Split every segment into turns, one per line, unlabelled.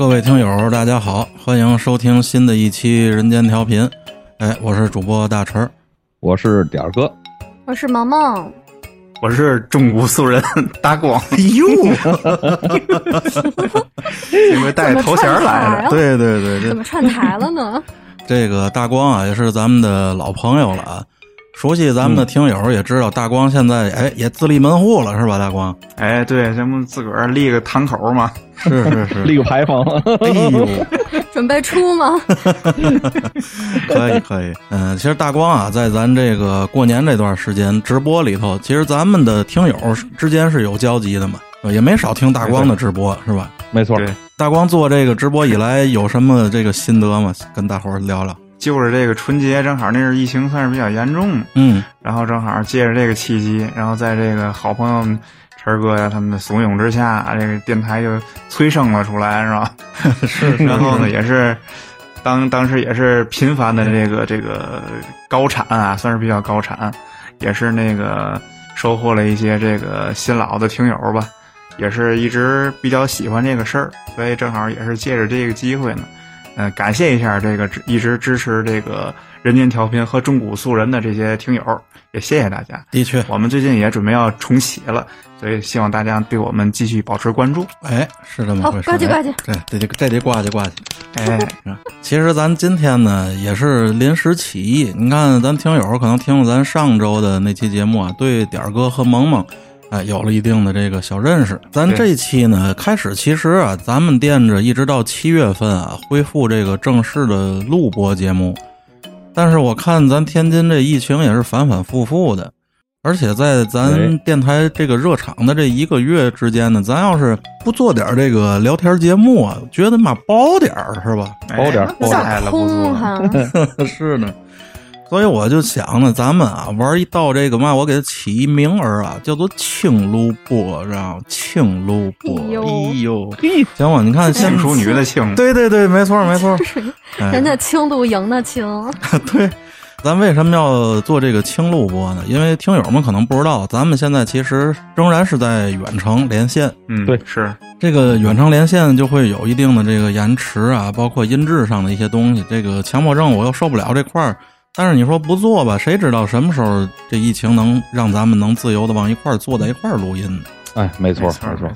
各位听友，大家好，欢迎收听新的一期《人间调频》。哎，我是主播大陈儿，
我是点儿哥，
我是萌萌，
我是中古素人大光。
哎呦，
因为带着头衔来
了，
对对对，
怎么串台了呢？
这个大光啊，也是咱们的老朋友了啊。熟悉咱们的听友也知道，大光现在哎也自立门户了，是吧？大光，
哎，对，咱们自个儿立个堂口嘛，
是是是，
立个牌坊。
哎呦，
准备出吗？
可以可以，嗯，其实大光啊，在咱这个过年这段时间直播里头，其实咱们的听友之间是有交集的嘛，也没少听大光的直播，是吧？
没错，
大光做这个直播以来有什么这个心得吗？跟大伙儿聊聊。
就是这个春节，正好那是疫情算是比较严重，
嗯，
然后正好借着这个契机，然后在这个好朋友陈哥呀他们的怂恿之下，这个电台就催生了出来，是吧？
是，
然后呢，也是当当时也是频繁的这个这个高产啊，算是比较高产，也是那个收获了一些这个新老的听友吧，也是一直比较喜欢这个事儿，所以正好也是借着这个机会呢。嗯，感谢一下这个一直支持这个人间调频和中古素人的这些听友，也谢谢大家。
的确，
我们最近也准备要重启了，所以希望大家对我们继续保持关注。
哎，是这么回事。
挂机挂机，
对，这得这得挂机挂机。
哎，
其实咱今天呢也是临时起意，你看咱听友可能听了咱上周的那期节目啊，对点儿哥和萌萌。哎，有了一定的这个小认识。咱这期呢，开始其实啊，咱们惦着一直到七月份啊，恢复这个正式的录播节目。但是我看咱天津这疫情也是反反复复的，而且在咱电台这个热场的这一个月之间呢，咱要是不做点这个聊天节目啊，觉得嘛包点儿是吧？
包点儿，包点
儿了，
不
是呢。所以我就想呢，咱们啊玩一道这个嘛，我给它起一名儿啊，叫做轻录播，知道吗？轻录播，哎呦，行吧？你看，
轻熟女的轻，
对对对，没错没错，
人家轻度赢的轻。
对，咱为什么要做这个轻录播呢？因为听友们可能不知道，咱们现在其实仍然是在远程连线。
嗯，
对，
是
这个远程连线就会有一定的这个延迟啊，包括音质上的一些东西。这个强迫症我又受不了这块儿。但是你说不做吧，谁知道什么时候这疫情能让咱们能自由的往一块儿坐在一块儿录音呢？
哎，没错，
没错，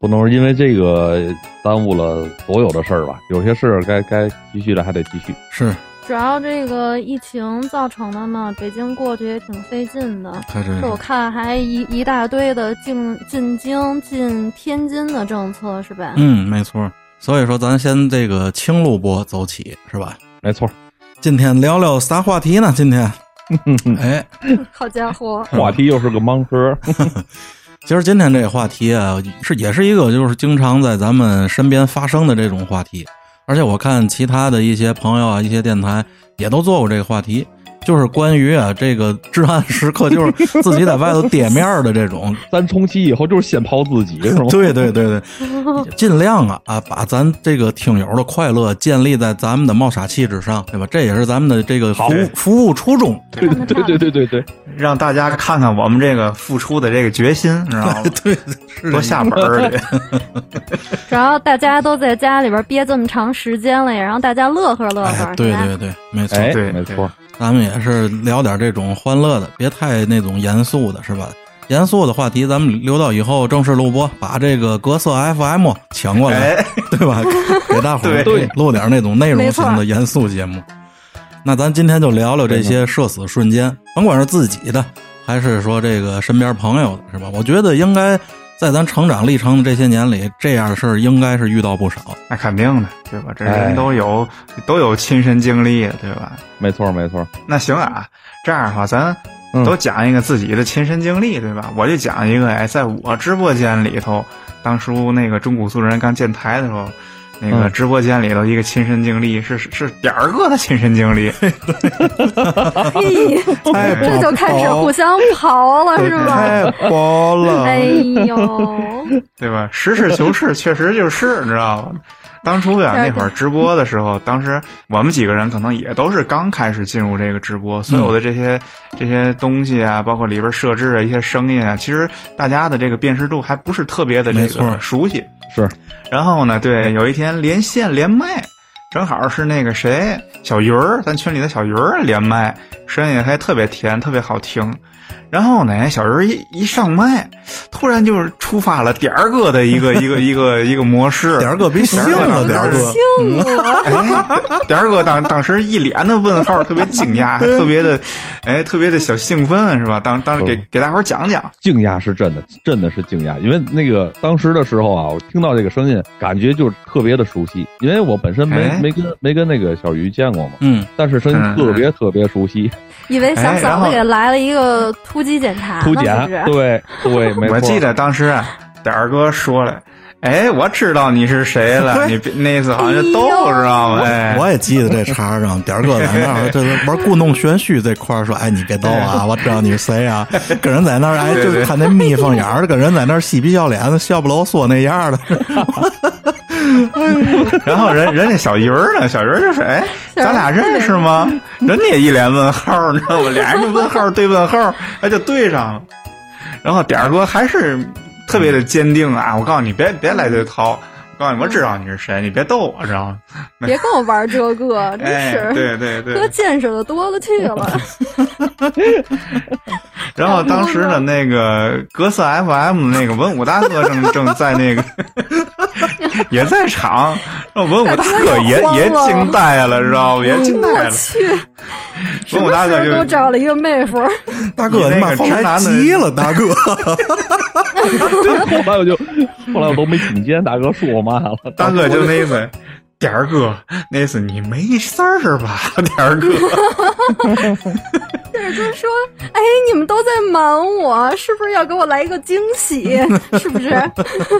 不能因为这个耽误了所有的事儿吧？有些事儿该该继续的还得继续。
是，
主要这个疫情造成的嘛，北京过去也挺费劲的。
这
我看还一一大堆的进进京进天津的政策是吧？
嗯，没错。所以说，咱先这个轻录播走起，是吧？
没错。
今天聊聊啥话题呢？今天，哎，
好家伙，
话题又是个盲盒。
其实今天这个话题啊，是也是一个就是经常在咱们身边发生的这种话题，而且我看其他的一些朋友啊，一些电台也都做过这个话题。就是关于啊，这个至暗时刻，就是自己在外头跌面的这种。
咱从其以后就是先抛自己，是吗？
对对对对，尽量啊啊，把咱这个听友的快乐建立在咱们的冒傻气之上，对吧？这也是咱们的这个服服务初衷。
对对对对对对，
让大家看看我们这个付出的这个决心，知道吗？
对，
多下本儿的。
主要大家都在家里边憋这么长时间了，也让大家乐呵乐呵。
对对对，没错，
对
没错。
咱们也是聊点这种欢乐的，别太那种严肃的，是吧？严肃的话题咱们留到以后正式录播，把这个格色 FM 请过来，对吧？给大伙儿录点那种内容型的严肃节目。那咱今天就聊聊这些社死瞬间，甭管是自己的，还是说这个身边朋友的，是吧？我觉得应该。在咱成长历程的这些年里，这样的事儿应该是遇到不少。
那肯定的，对吧？这人都有都有亲身经历，对吧？
没错，没错。
那行啊，这样的话，咱都讲一个自己的亲身经历，对吧？我就讲一个，哎，在我直播间里头，当初那个中古素人刚建台的时候。那个直播间里头一个亲身经历是是点儿哥的亲身经历，
嘿，这就开始互相刨了是吧？
太薄了，
哎呦，
对吧？实事求是，确实就是，你知道吗？当初呀，那会儿直播的时候，当时我们几个人可能也都是刚开始进入这个直播，所有的这些这些东西啊，包括里边设置的一些声音啊，其实大家的这个辨识度还不是特别的这个熟悉。
是，
然后呢，对，有一。天连线连麦，正好是那个谁小鱼儿，咱群里的小鱼儿连麦，声音还特别甜，特别好听。然后呢，小鱼儿一一上麦，突然就是触发了点儿哥的一个 一个一个一个模式。
点儿哥别信了，点儿哥。
哎，点儿哥当当时一脸的问号，特别惊讶，特别的，哎，特别的小兴奋，是吧？当当时给给大伙儿讲讲，
惊讶是真的，真的是惊讶，因为那个当时的时候啊，我听到这个声音，感觉就是特别的熟悉，因为我本身没
哎。
没跟没跟那个小鱼见过嘛，
嗯，
但是声音特别特别熟悉，
以为小
哎然后
嫂子给来了一个突击检查呢，
突检
是不是，
对对，没错。
我记得当时啊，点儿哥说了。哎，我知道你是谁了，你别那次好像是逗，知道吗？哎，
我也记得这茬儿上，点儿哥在那儿，这玩故弄玄虚这块儿说，哎，你别逗啊，我知道你是谁啊，跟人在那儿，哎，就是看那眯缝眼儿的，跟人在那儿嬉皮笑脸的，笑不啰嗦那样儿的，
然后人人家小鱼儿呢，小鱼儿就说：“哎，咱俩认识吗？”人家也一脸问号，你知道吗？俩人就问号对问号，哎，就对上了。然后点儿哥还是特别的坚定啊！我告诉你，别别来这套，我告诉你，我知道你是谁，你别逗我，知道吗？
别跟我玩这个，真
哎，
是。
对对对
哥。见识的多了去了，
然后当时的那个格色 FM 那个文武大哥正正在那个也在场，文武大哥也也惊呆了，知道吗？也惊呆了。
我去，
文武大哥
事儿都
就
找了一个妹夫，
大哥，
你
妈后来
直男的
急了，大哥，
后来我就，后来我都没听见大哥说嘛 了。
大哥就那次，点儿哥，那是你没事儿吧？点儿哥，
点儿哥说，哎，你们都在瞒我，是不是要给我来一个惊喜？是不是？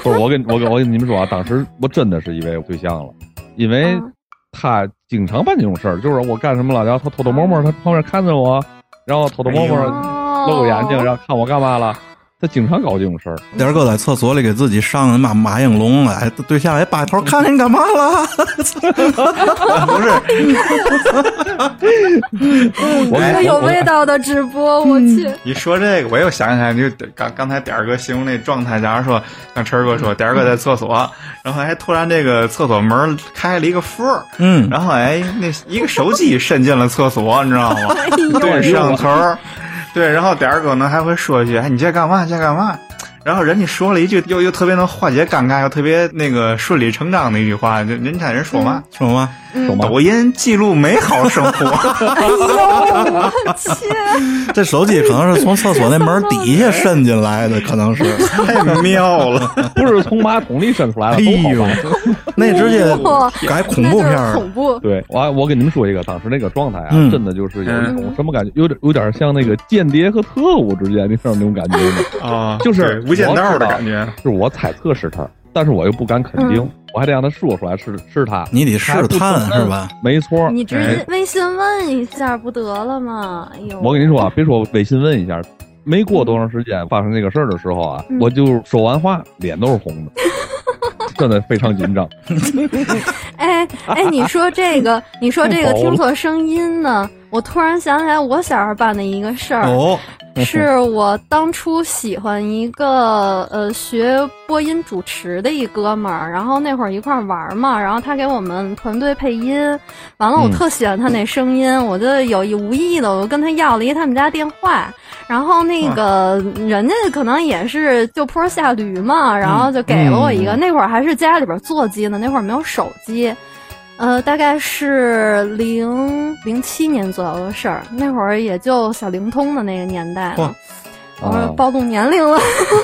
不是我跟我跟我跟你们说啊，当时我真的是以为有对象了，因为
嗯
他经常办这种事儿，就是我干什么了，然后他偷偷摸摸，他旁边看着我，然后偷偷摸摸
哦
露个眼睛，然后看我干嘛了。他经常搞这种事儿，
点儿哥在厕所里给自己上马马应龙了，哎，对象哎，把头看见你干嘛了？
不是，
我
哎
这个有味道的直播，我去，
一说这个，我又想起来，就刚刚才点儿哥形容那状态，假如说像晨儿哥说，点儿哥在厕所，然后还突然这个厕所门开了一个缝儿，
嗯，
然后哎，那一个手机伸进了厕所，你知道吗？对，摄像头儿，对，然后点儿哥呢还会说一句：“哎，你在干嘛？在干嘛？”然后人家说了一句又又特别能化解尴尬，又特别那个顺理成章的一句话，就您看人说嘛，
说嘛，
懂吗？
抖音记录美好生活。
哎呦，我去，
这手机可能是从厕所那门底下伸进来的，可能是，
太妙了！
不是从马桶里伸出来的，
哎呦。那直接
哇
改恐怖片儿
恐怖。
对，我我跟你们说一个，当时那个状态啊，
嗯
真的就是有一种什么感觉，有点有点像那个间谍和特务之间，你知道那种感觉吗？
啊，
就是
对无间道的感觉。
是我猜测是他，但是我又不敢肯定，我还得让他说出来是是他。
你得试探是吧？
没错，
你直接微信问一下不得了吗？哎呦，
我跟你说啊，别说微信问一下，没过多长时间发生这个事儿的时候啊，
嗯
我就说完话脸都是红的，真的非常紧张。
哎哎，你说这个，你说这个 听错声音呢？我突然想起来我小时候办的一个事儿，
哦，
是我当初喜欢一个呃学播音主持的一哥们儿，然后那会儿一块儿玩儿嘛，然后他给我们团队配音，完了我
嗯
特喜欢他那声音，我就有意无意的我就跟他要了一他们家电话，然后那个人家可能也是就坡下驴嘛，然后就给了我一个，
嗯
那会儿还是家里边座机呢，那会儿没有手机。呃，大概是零零七年左右的事儿，那会儿也就小灵通的那个年代了。我说
哦
暴露年龄了，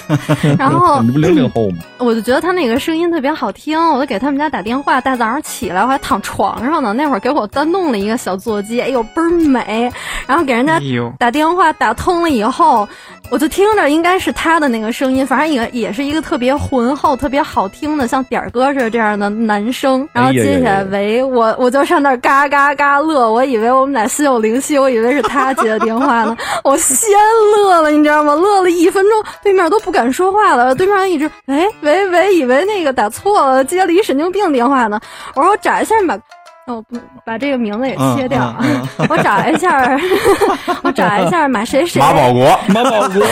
然后
你不零零后吗？
我就觉得他那个声音特别好听，我就给他们家打电话。大早上起来我还躺床上呢，那会儿给我单弄了一个小座机，哎呦倍儿美。然后给人家打电话打通了以后，我就听着应该是他的那个声音，反正也也是一个特别浑厚、特别好听的，像点儿哥似的这样的男生。然后接下来喂，我我就上那儿嘎嘎嘎乐，我以为我们俩心有灵犀，我以为是他接的电话呢，我先乐了，你知道我？乐了一分钟，对面都不敢说话了，对面一直喂喂喂，以为那个打错了，接了一神经病电话呢。我说我找一下吧那我不把这个名字也
嗯
切掉啊。
嗯嗯
我找一下，我找一下马谁谁。
马保国，
马保国，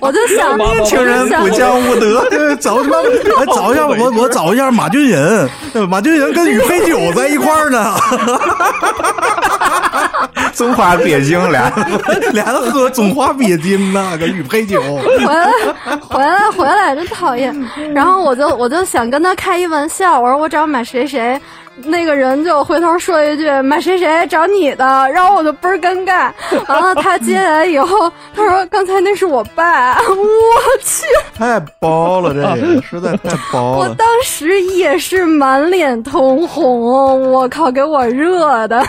我就想，
年
我就想
情人不讲武德。
找什么？哎，找一下我，我找一下马俊仁，马俊仁跟于佩九在一块儿呢，
中华鳖精俩，
俩人喝中华鳖精呢，跟于佩九。
回来回来回来，真讨厌。然后我就我就想跟他开一玩笑，我说我找买谁谁。那个人就回头说一句“买谁谁找你的”，然后我就倍儿尴尬。完了，他接下来以后，他说：“刚才那是我爸。”我去，
太薄了，这个实在太薄了。
我当时也是满脸通红，我靠，给我热的。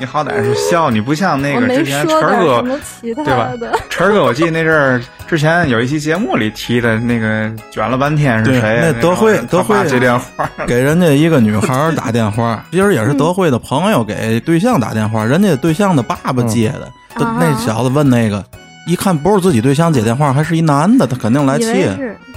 你好歹是笑，你不像那个之前晨儿哥对吧。晨儿哥，我记得那阵儿之前有一期节目里提的那个卷了半天是
对
谁？
那德惠德惠
接电话，
给人家一个女孩儿打电话，其实也是德惠的朋友给对象打电话，人家对象的爸爸接的。那小子问那个，一看不是自己对象接电话，还是一男的，他肯定来气。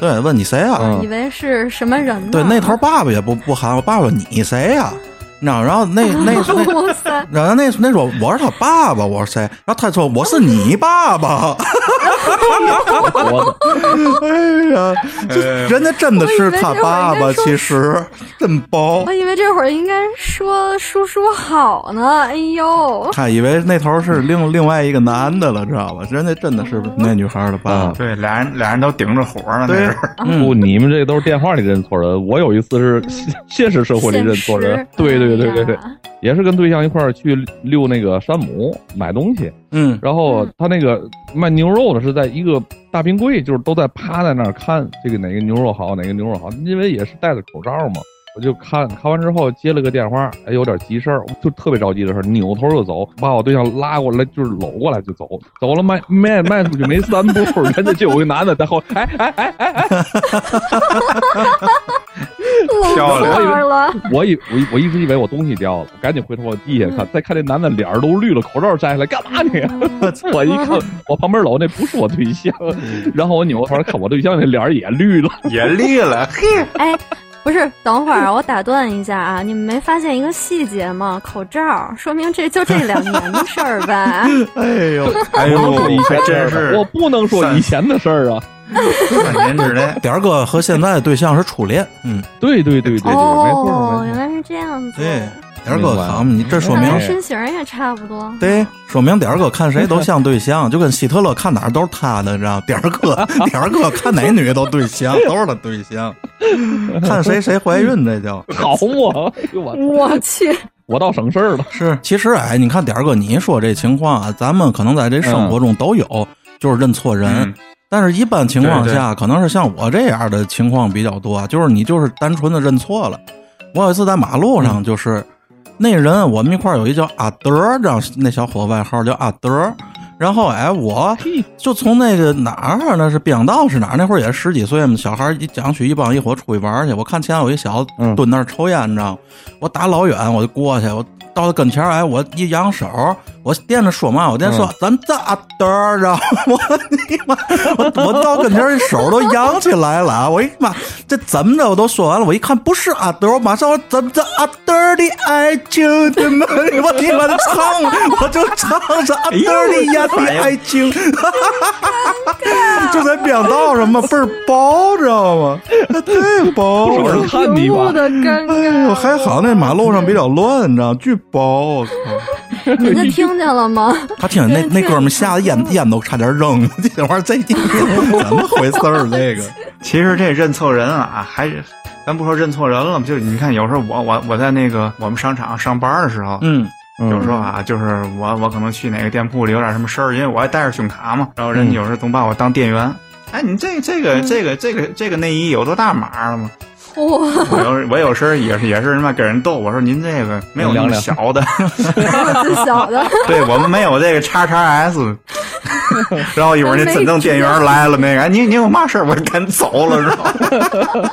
对，问你谁啊？
嗯
以为是什么人呢？
对，那头爸爸也不不喊我爸爸，你谁呀、你知道？然后那那 那。然后那那说我是他爸爸，我是谁？然后他说我是你爸爸。
我
哎呀，这人家真的是他爸爸，其实真薄
我。以为这会儿应该说叔叔好呢。哎呦，
他以为那头是另另外一个男的了，知道吧？人家真的是那女孩的爸爸。
对，俩人俩人都顶着火呢，那
对。
不，你们这都是电话里认错人，我有一次是现现实生活里认错人
现实。
对对对对也是跟对象一块儿去遛那个山姆买东西，
嗯，
然后他那个卖牛肉的是在一个大冰柜，就是都在趴在那儿看这个哪个牛肉好，哪个牛肉好，因为也是戴着口罩嘛。我就看看完之后接了个电话，哎，有点急事儿，就特别着急的事儿，扭头就走，把我对象拉过来，就是搂过来就走，走了迈迈迈出去没三步，人家就有一男的在后，哎哎哎哎哎，
漂亮
露馅儿了，
我以我一我一直以为我东西掉了，赶紧回头往地下看，再看那男的脸儿都绿了，口罩摘下来干嘛你？我一看，我旁边搂那不是我对象，然后我扭头看我对象那脸儿也绿了。
也绿了，嘿，
哎。不是，等会儿我打断一下啊！你们没发现一个细节吗？口罩，说明这就这两年的事儿吧？
哎呦，
哎呦，还真是
我不能说以前的事儿啊。
三年之内。
点儿哥和现在的对象是初恋。嗯，
对对对对对，没错
哦，
没错。
原来是这样子。
对，点儿哥好，你这说明
身形也差不多。
对，说明点儿哥看谁都像对象，就跟希特勒看哪儿都是他的，知道吗？点儿哥，点儿哥看哪女的都对象，都是他对象，看谁谁怀孕，这叫
好嘛！哎呦我
我去，
我倒省事儿了。
是。其实哎，你看点儿哥，你说这情况啊，咱们可能在这生活中都有，就是认错人。
嗯
但是，一般情况
对
下，可能是像我这样的情况比较多，就是你就是单纯的认错了。我有一次在马路上，就是、那人，我们一块儿有一叫阿德，这样那小伙外号叫阿德。然后哎，我，就从那个哪儿那是边道是哪儿？那会儿也十几岁嘛，小孩儿一讲去一帮一伙出去玩去。我看前有一小子
嗯
蹲那儿抽烟，你知道吗？我打老远我就过去，我到他跟前儿哎，我一扬手，我惦着说嘛，我惦说、
嗯
咱这阿德儿，知道吗？我你妈，我我到跟前儿手都扬起来了啊！我一妈，这怎么着我都说完了，我一看不是阿德儿，我马上我怎么着阿德儿的爱情的梦，我你妈的唱，我就唱着阿德儿的呀的爱情。就在边道上嘛，倍儿薄，知道吗？太薄
不少人
了。
看你吧
怒。的尴
哎呦，还好那马路上比较乱，你知道，巨薄。我靠！
人家听见了吗？
他听那 那哥们吓得烟烟都差点扔了，这玩意儿这怎么回事儿？这个，
其实这认错人啊，还是咱不说认错人了，就你看，有时候我我我在那个我们商场上班的时候，
嗯
有时候啊，就是我我可能去哪个店铺里有点什么事儿，因为我还带着胸卡嘛，然后人家有时候总把我当店员。哎，你这这个这个这个这个内衣有多大码了吗？
哇，
我有我有时候也是也是他妈给人逗，我说您这个没有那么小的，
最小的，
对我们没有这个叉叉 S。然后一会儿那真正店员来了，那个哎你你有嘛事儿？我赶紧走了，知道吗？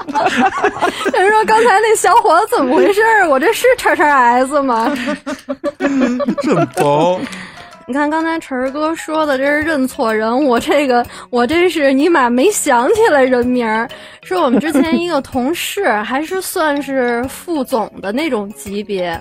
人说刚才那小伙子怎么回事儿？我这是叉叉 S 吗？
真薄。
你看刚才晨儿哥说的，这是认错人，我这个我这是尼玛没想起来人名儿，是我们之前一个同事，还是算是副总的那种级别。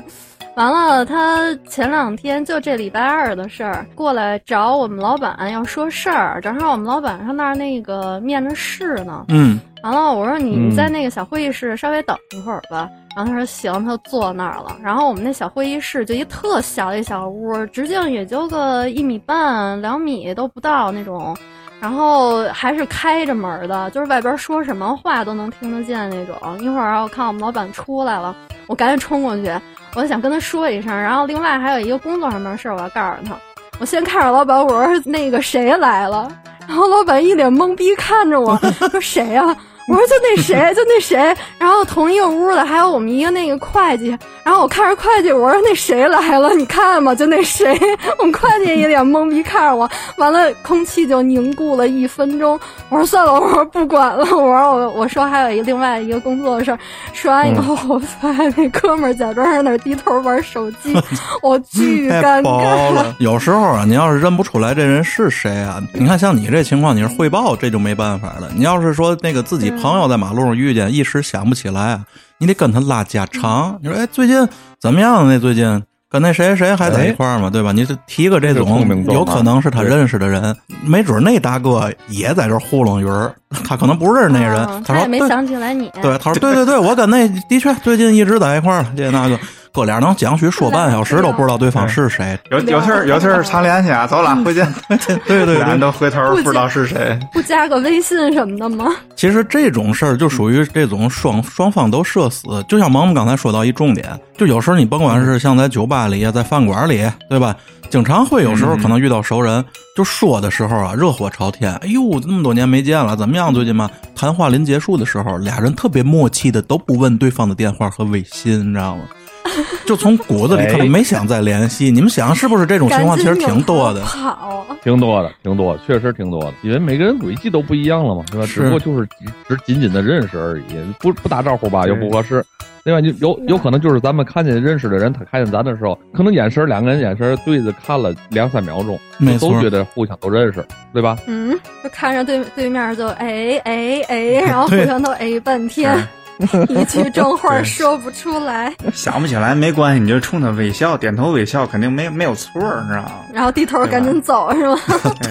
完了，他前两天就这礼拜二的事儿，过来找我们老板要说事儿，正好我们老板上那儿那个面着试呢。
嗯，
完了，我说你
嗯
在那个小会议室稍微等一会儿吧。然后他说行，他就坐那儿了。然后我们那小会议室就一特小的一小屋，直径也就个一米半、两米都不到那种。然后还是开着门的，就是外边说什么话都能听得见那种。一会儿我看我们老板出来了，我赶紧冲过去，我想跟他说一声。然后另外还有一个工作上面的事儿，我要告诉他。我先看着老板，我说那个谁来了？然后老板一脸懵逼看着我说谁呀、我说就那谁，就那谁。然后同一个屋的还有我们一个那个会计。然后我看着会计，我说那谁来了？你看嘛，就那谁。我们会计一脸懵逼看着我，完了空气就凝固了一分钟。我说算了，我说不管了，我说我我说还有一另外一个工作的事儿。说完以后，我发现那哥们儿假装在那儿低头玩手机，我巨尴尬。
有时候啊，你要是认不出来这人是谁啊，你看像你这情况，你是汇报，这就没办法了。你要是说那个自己朋友在马路上遇见，一时想不起来啊，你得跟他拉家常。你说哎，最近怎么样？那最近跟那谁谁还在一块儿吗，对吧？你就提个这
这
种，有可能是他认识的人，没准那大哥也在这儿糊弄鱼儿，他可能不认识那人。
嗯他
说没
想起来你。
对，他说对对对，我跟那的确最近一直在一块儿了，这那个哥俩能讲许说半小时都不知道对方是谁。
有有事儿有事儿常联系啊，走了，回见。
对对对，
都回头不知道是谁。
不加个微信什么的吗？
其实这种事儿就属于这种双双方都社死，就像萌萌刚才说到一重点，就有时候你甭管是像在酒吧里啊，在饭馆里，对吧？经常会有时候可能遇到熟人，就说的时候啊，热火朝天，哎呦，这么多年没见了，怎么样？最近嘛，谈话临结束的时候，俩人特别默契的都不问对方的电话和微信，你知道吗？就从骨子里可能没想再联系。你们想是不是这种情况其实挺多的？
好，
挺多的，挺多的，确实挺多的，因为每个人轨迹都不一样了嘛，对吧？只不过就是只只仅仅的认识而已，不不打招呼吧又不合适。另外，就有有可能就是咱们看见认识的人，他看见咱的时候，可能眼神两个人眼神对着看了两三秒钟，
没
都觉得互相都认识，对吧？
嗯，就看着对对面就哎哎哎，然后 互相都哎半天，一句正话说不出来，
想不起来没关系，你就冲他微笑，点头微笑，肯定没没有错儿，你知道吗？
然后低头赶紧走是吗？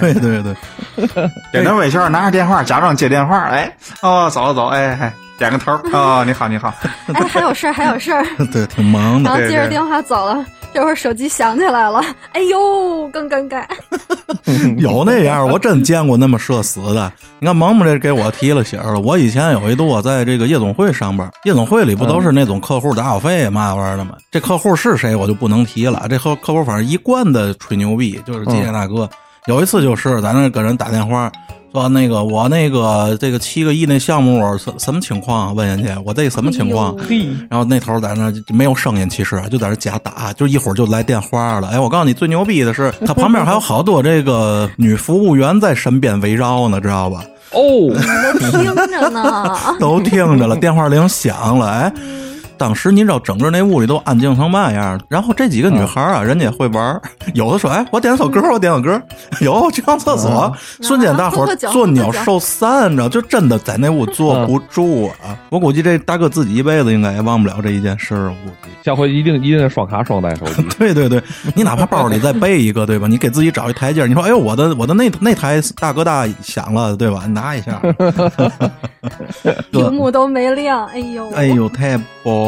对 对对，
点头微笑，拿着电话，假装接电话，哎，哦，走了走，哎哎，点个头，哦，你好你好，
哎，还有事儿，还有事儿，
对，挺忙的
然。后接着电话走了。这会儿手机响起来了，哎呦，更尴尬。
有那样，我真见过那么社死的。你看，萌萌这给我提了醒儿了。我以前有一度我在这个夜总会上班，夜总会里不都是那种客户打小费嘛玩意儿的吗？这客户是谁我就不能提了。这客客户反正一贯的吹牛逼，就是接那个。有一次就是咱那跟人打电话。说那个我那个这个七个亿那项目什什么情况啊？问人家我这什么情况？然后那头在那没有声音，其实啊就在那假打，就一会儿就来电话了。哎，我告诉你，最牛逼的是，他旁边还有好多这个女服务员在身边围绕呢，知道吧？
哦，
都听着呢，
都听着了，电话铃响了，哎。当时你知道整个那屋里都安静成嘛样？然后这几个女孩啊，人家会玩，有的说：“哎，我点首歌，我点首歌。”有去上厕所，瞬间大伙儿作鸟兽散，你知道，就真的在那屋坐不住啊！我估计这大哥自己一辈子应该也忘不了这一件事儿，我估计。
下回一定一定得双卡双待手机。
对对对，你哪怕包里再备一个，对吧？你给自己找一台阶儿。你说，哎呦，我的我的那那台大哥大响了，对吧？你拿一下。
屏幕都没亮，哎呦，
哎呦，太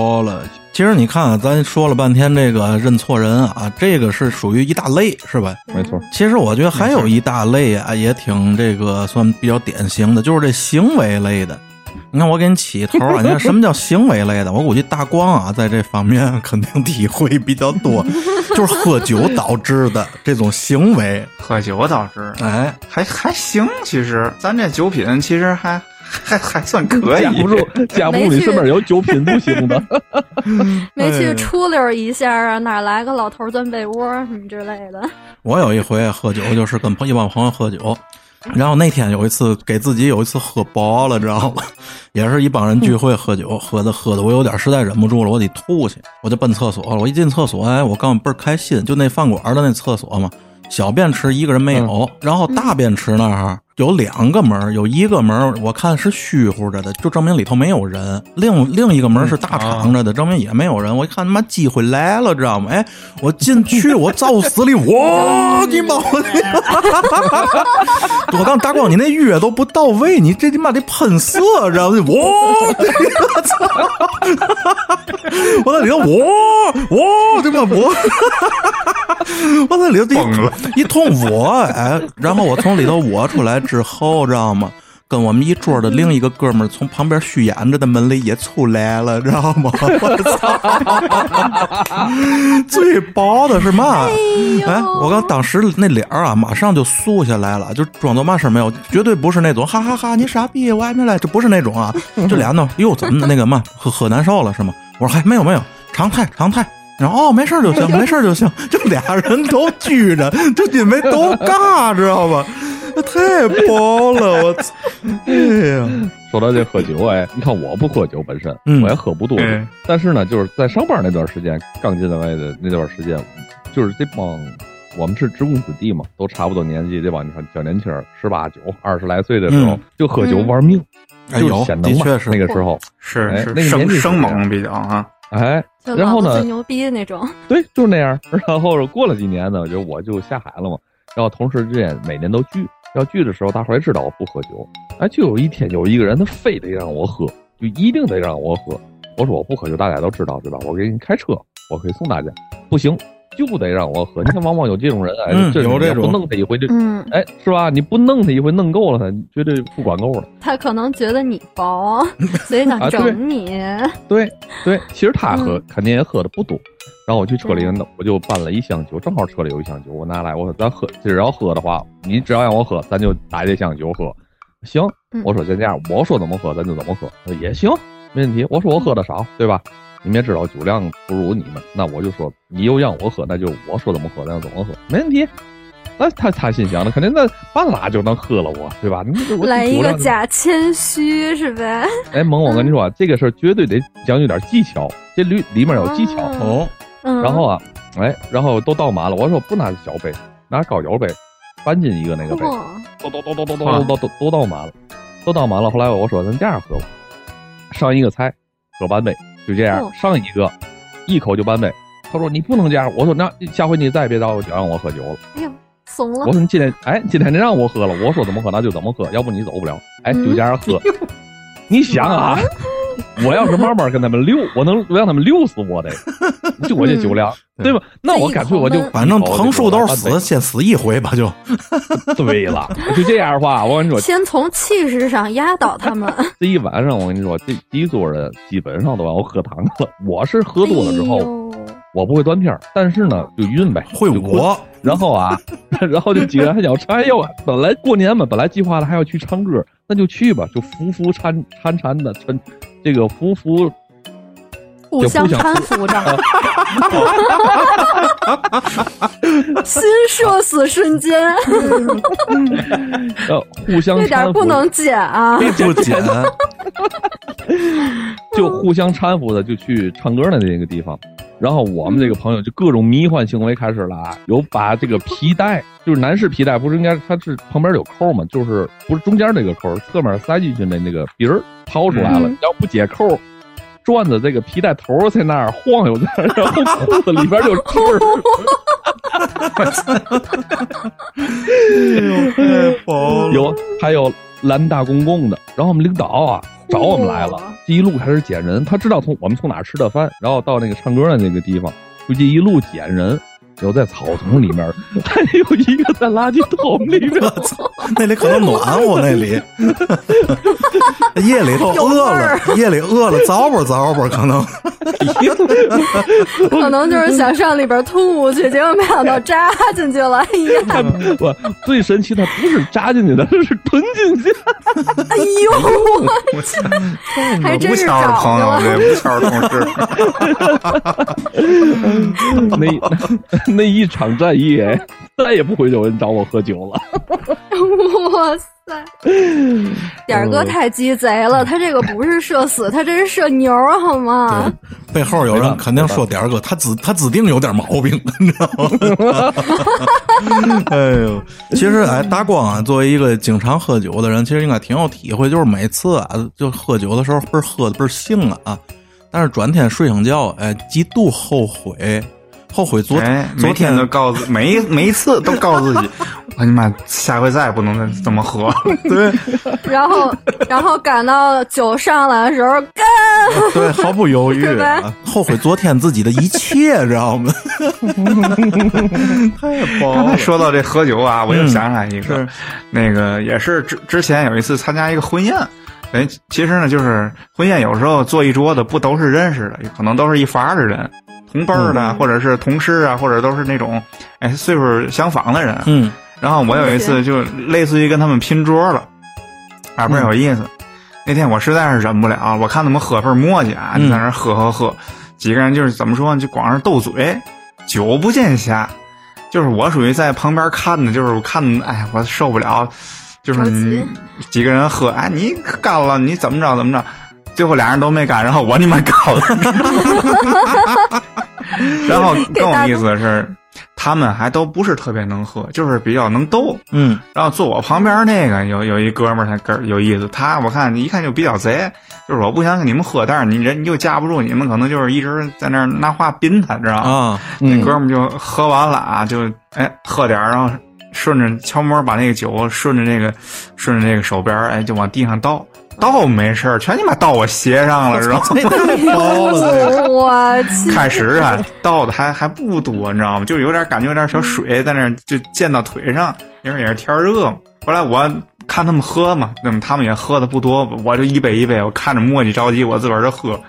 薄了。其实你看啊，咱说了半天这个认错人啊，这个是属于一大类，是吧？
没错，
其实我觉得还有一大类啊，也挺这个算比较典型的，就是这行为类的。你看我给你起头啊，你看什么叫行为类的？我估计大光啊，在这方面 肯定体会比较多，就是喝酒导致的这种行为。
喝酒导致，
哎，
还还行，其实咱这酒品其实还还还算可以
架。不住 架不住你身边有酒品不行的。
没去出溜一下啊，哪来个老头钻被窝什么之类的？
我有一回喝酒，就是跟朋一帮朋友喝酒，然后那天有一次给自己有一次喝饱了，知道吗？也是一帮人聚会喝酒，喝的喝的我有点实在忍不住了，我得吐去，我就奔厕所了。我一进厕所，哎，我刚倍儿开心，就那饭馆的那厕所嘛，小便池一个人没有，然后大便池那儿有两个门儿，有一个门儿我看是虚乎着的，就证明里头没有人；另另一个门儿是大敞着的，证明也没有人。我一看他妈机会来了，知道吗？哎，我进去，我照死里，我你妈！我 我刚大光，你那预约都不到位，你这他妈得喷射，知道吗？哇！我操！我在里头，我我，他妈我，我在里头一通我哎，然后我从里头我出来之后，知道吗？跟我们一桌的另一个哥们儿从旁边虚掩着的门里也出来了，知道吗？我操！最薄的是嘛？哎，我刚当时那脸儿啊，马上就肃下来了，就装作嘛事儿没有，绝对不是那种哈哈哈你傻逼，我还没来，这不是那种啊，这俩呢，哟，怎么那个嘛，喝喝难受了是吗？我说嗨没有没有，常态常态。然后哦，没事就行，没事就行，就俩人都拘着，就因为都尬，知道吧？那太薄了，我操！哎呀，
说到这喝酒，哎，你看我不喝酒本身，
嗯
我也喝不多，
嗯
但是呢，就是在上班那段时间，刚进来的那段时间，就是这帮我们是职工子弟嘛，都差不多年纪，这帮你看小年轻儿，十八九、二十来岁的时候，
嗯
就喝酒
嗯
玩命，
哎有
就显能嘛
的确是
那个时候，
是是生生猛比较啊，
哎，然后呢
最牛逼的那种。
对，就是那样。然后过了几年呢，就我就下海了嘛。然后同事之间每年都聚，要聚的时候，大伙儿也知道我不喝酒。哎，就有一天有一个人，他非得让我喝，就一定得让我喝。我说我不喝酒，大家都知道对吧？我给你开车，我可以送大家。不行，就得让我喝。你看，往往有这种人，哎，
嗯
这
有这种
不弄他一回就，
嗯，
哎，是吧？你不弄他一回，弄够了他，绝对不管够了。
他可能觉得你薄，所以想整你。
对对，其实他喝、
嗯
肯定也喝的不多。然后我去车里，我就搬了一箱酒，正好车里有一箱酒，我拿来，我说咱喝，今儿要喝的话，你只要让我喝，咱就打这箱酒喝。行
嗯，
我说先这样，我说怎么喝咱就怎么喝，他说也行，没问题。我说我喝的少，对吧？你们也知道酒量不如你们，那我就说你又让我喝，那就我说怎么喝咱就怎么喝，没问题。那他他心想的，肯定那半拉就能喝了我，对吧？你这我
来一个假谦虚是呗？
哎，萌，我跟你说啊，这个事儿绝对得讲究点技巧，这里里面有技巧。
嗯，
然后啊，哎，然后都倒满了，我说不拿小杯，拿高脚杯，半斤一个那个杯，
嚯
都都都都都都都都都都倒满了，都倒满了。后来我说咱这样喝吧，上一个菜喝半杯，就这样
哦
上一个一口就半杯。他说你不能这样，我说那下回你再别找我让我喝酒了。
哎呦，怂了
我。说你今天哎，今天你让我喝了，我说怎么喝那就怎么喝，要不你走不了。哎，就这样喝。你想啊，我要是慢慢跟他们溜，我能让他们溜死我得，就我这酒量，对吧？那我干脆我就
反正横竖都是死，先死一回吧就。
对了，就这样的话，我跟你说，
先从气势上压倒他们。
这一晚上我跟你说，这一桌人基本上都让我喝糖了。我是喝多了之后，
哎
我不会断片，但是呢就晕呗，
会我，
然后啊，然后就几个人还想唱，哎呦，本来过年嘛，本来计划的还要去唱歌，那就去吧，就扶扶搀搀搀的搀，这个呼呼
互相搀扶着，心社死瞬间，
呃互相
这点儿
搀扶，
不能剪啊！
不 减，
就互相搀扶的就去唱歌的那个地方。然后我们这个朋友就各种迷幻行为开始了啊，有把这个皮带，就是男士皮带，不是应该它是旁边有扣嘛，就是不是中间那个扣，侧面塞进去的那个鼻儿掏出来了
嗯，
要不解扣，转的这个皮带头在那儿晃悠着，然后裤子里边就汁儿。
太薄了。
有还有蓝大公公的，然后我们领导啊找我们来了
嚯，
这一路开始捡人，他知道从我们从哪儿吃的饭，然后到那个唱歌的那个地方，就这一路捡人，有在草丛里面，还有一个在垃圾桶里面，
我操，那里可能暖和，那里 夜里头饿了，夜里饿了，糟吧糟吧，可能
可能就是想上里边吐去，结果没想到扎进去了。哎呀，
不，最神奇的不是扎进去的，是吞进去。
哎呦，我去，还真
无
是
桥的朋友，
找着了。
对，无桥的同事，
那那 那一场战役，哎再也不会有人找我喝酒了。
哇塞！点儿哥太鸡贼了，他这个不是社死，他这是社牛，好吗？
背后有人肯定说点儿哥，他指他指定有点毛病，你知道吗？哎呦，其实哎，大光啊，作为一个经常喝酒的人，其实应该挺有体会，就是每次啊，就喝酒的时候倍儿喝的倍儿兴啊，但是转天睡醒觉，哎，极度后悔。后悔昨
哎，
昨
每天都告诉每一每一次都告诉自己，我你妈下回再也不能再这么喝。了。
对。
然后，然后赶到酒上来的时候，干，
对，毫不犹豫后悔昨天自己的一切，知道吗？太包了，
刚才说到这喝酒啊，我又想起来一个，
是。
那个也是之之前有一次参加一个婚宴，哎，其实呢就是婚宴有时候坐一桌子不都是认识的，可能都是一伐的人，同辈儿的、或者是同事啊，或者都是那种哎岁数相仿的人。
嗯。
然后我有一次就类似于跟他们拼桌了，啊，倍儿有意思。那天我实在是忍不了，我看他们喝份磨叽啊，
嗯。
就在那喝喝喝，几个人就是怎么说，就光是斗嘴，酒不见下。就是我属于在旁边看的，就是我看，哎，我受不了，就是你几个人喝，哎，你干了，你怎么着怎么着，最后俩人都没干，然后我你妈干了，然后更有意思的是，他们还都不是特别能喝，就是比较能逗。
嗯
然后坐我旁边那个有有一哥们儿，他个儿有意思，他我看一看就比较贼，就是我不想跟你们喝，但是你人又架不住你们，可能就是一直在那儿拿话宾他，知道吗？
啊，
嗯
那哥们儿就喝完了啊，就哎喝点儿，然后顺着悄摸把那个酒顺着那个顺着那个手边儿，哎就往地上倒，倒没事儿，全你妈倒我鞋上了，知道吗？
我去，
开始啊，倒的还还不多，你知道吗？就有点感觉，有点小水在那儿就溅到腿上，因为也是天热嘛。后来我看他们喝嘛，那么他们也喝的不多，我就一杯一杯，我看着磨叽着急，我自个儿就喝。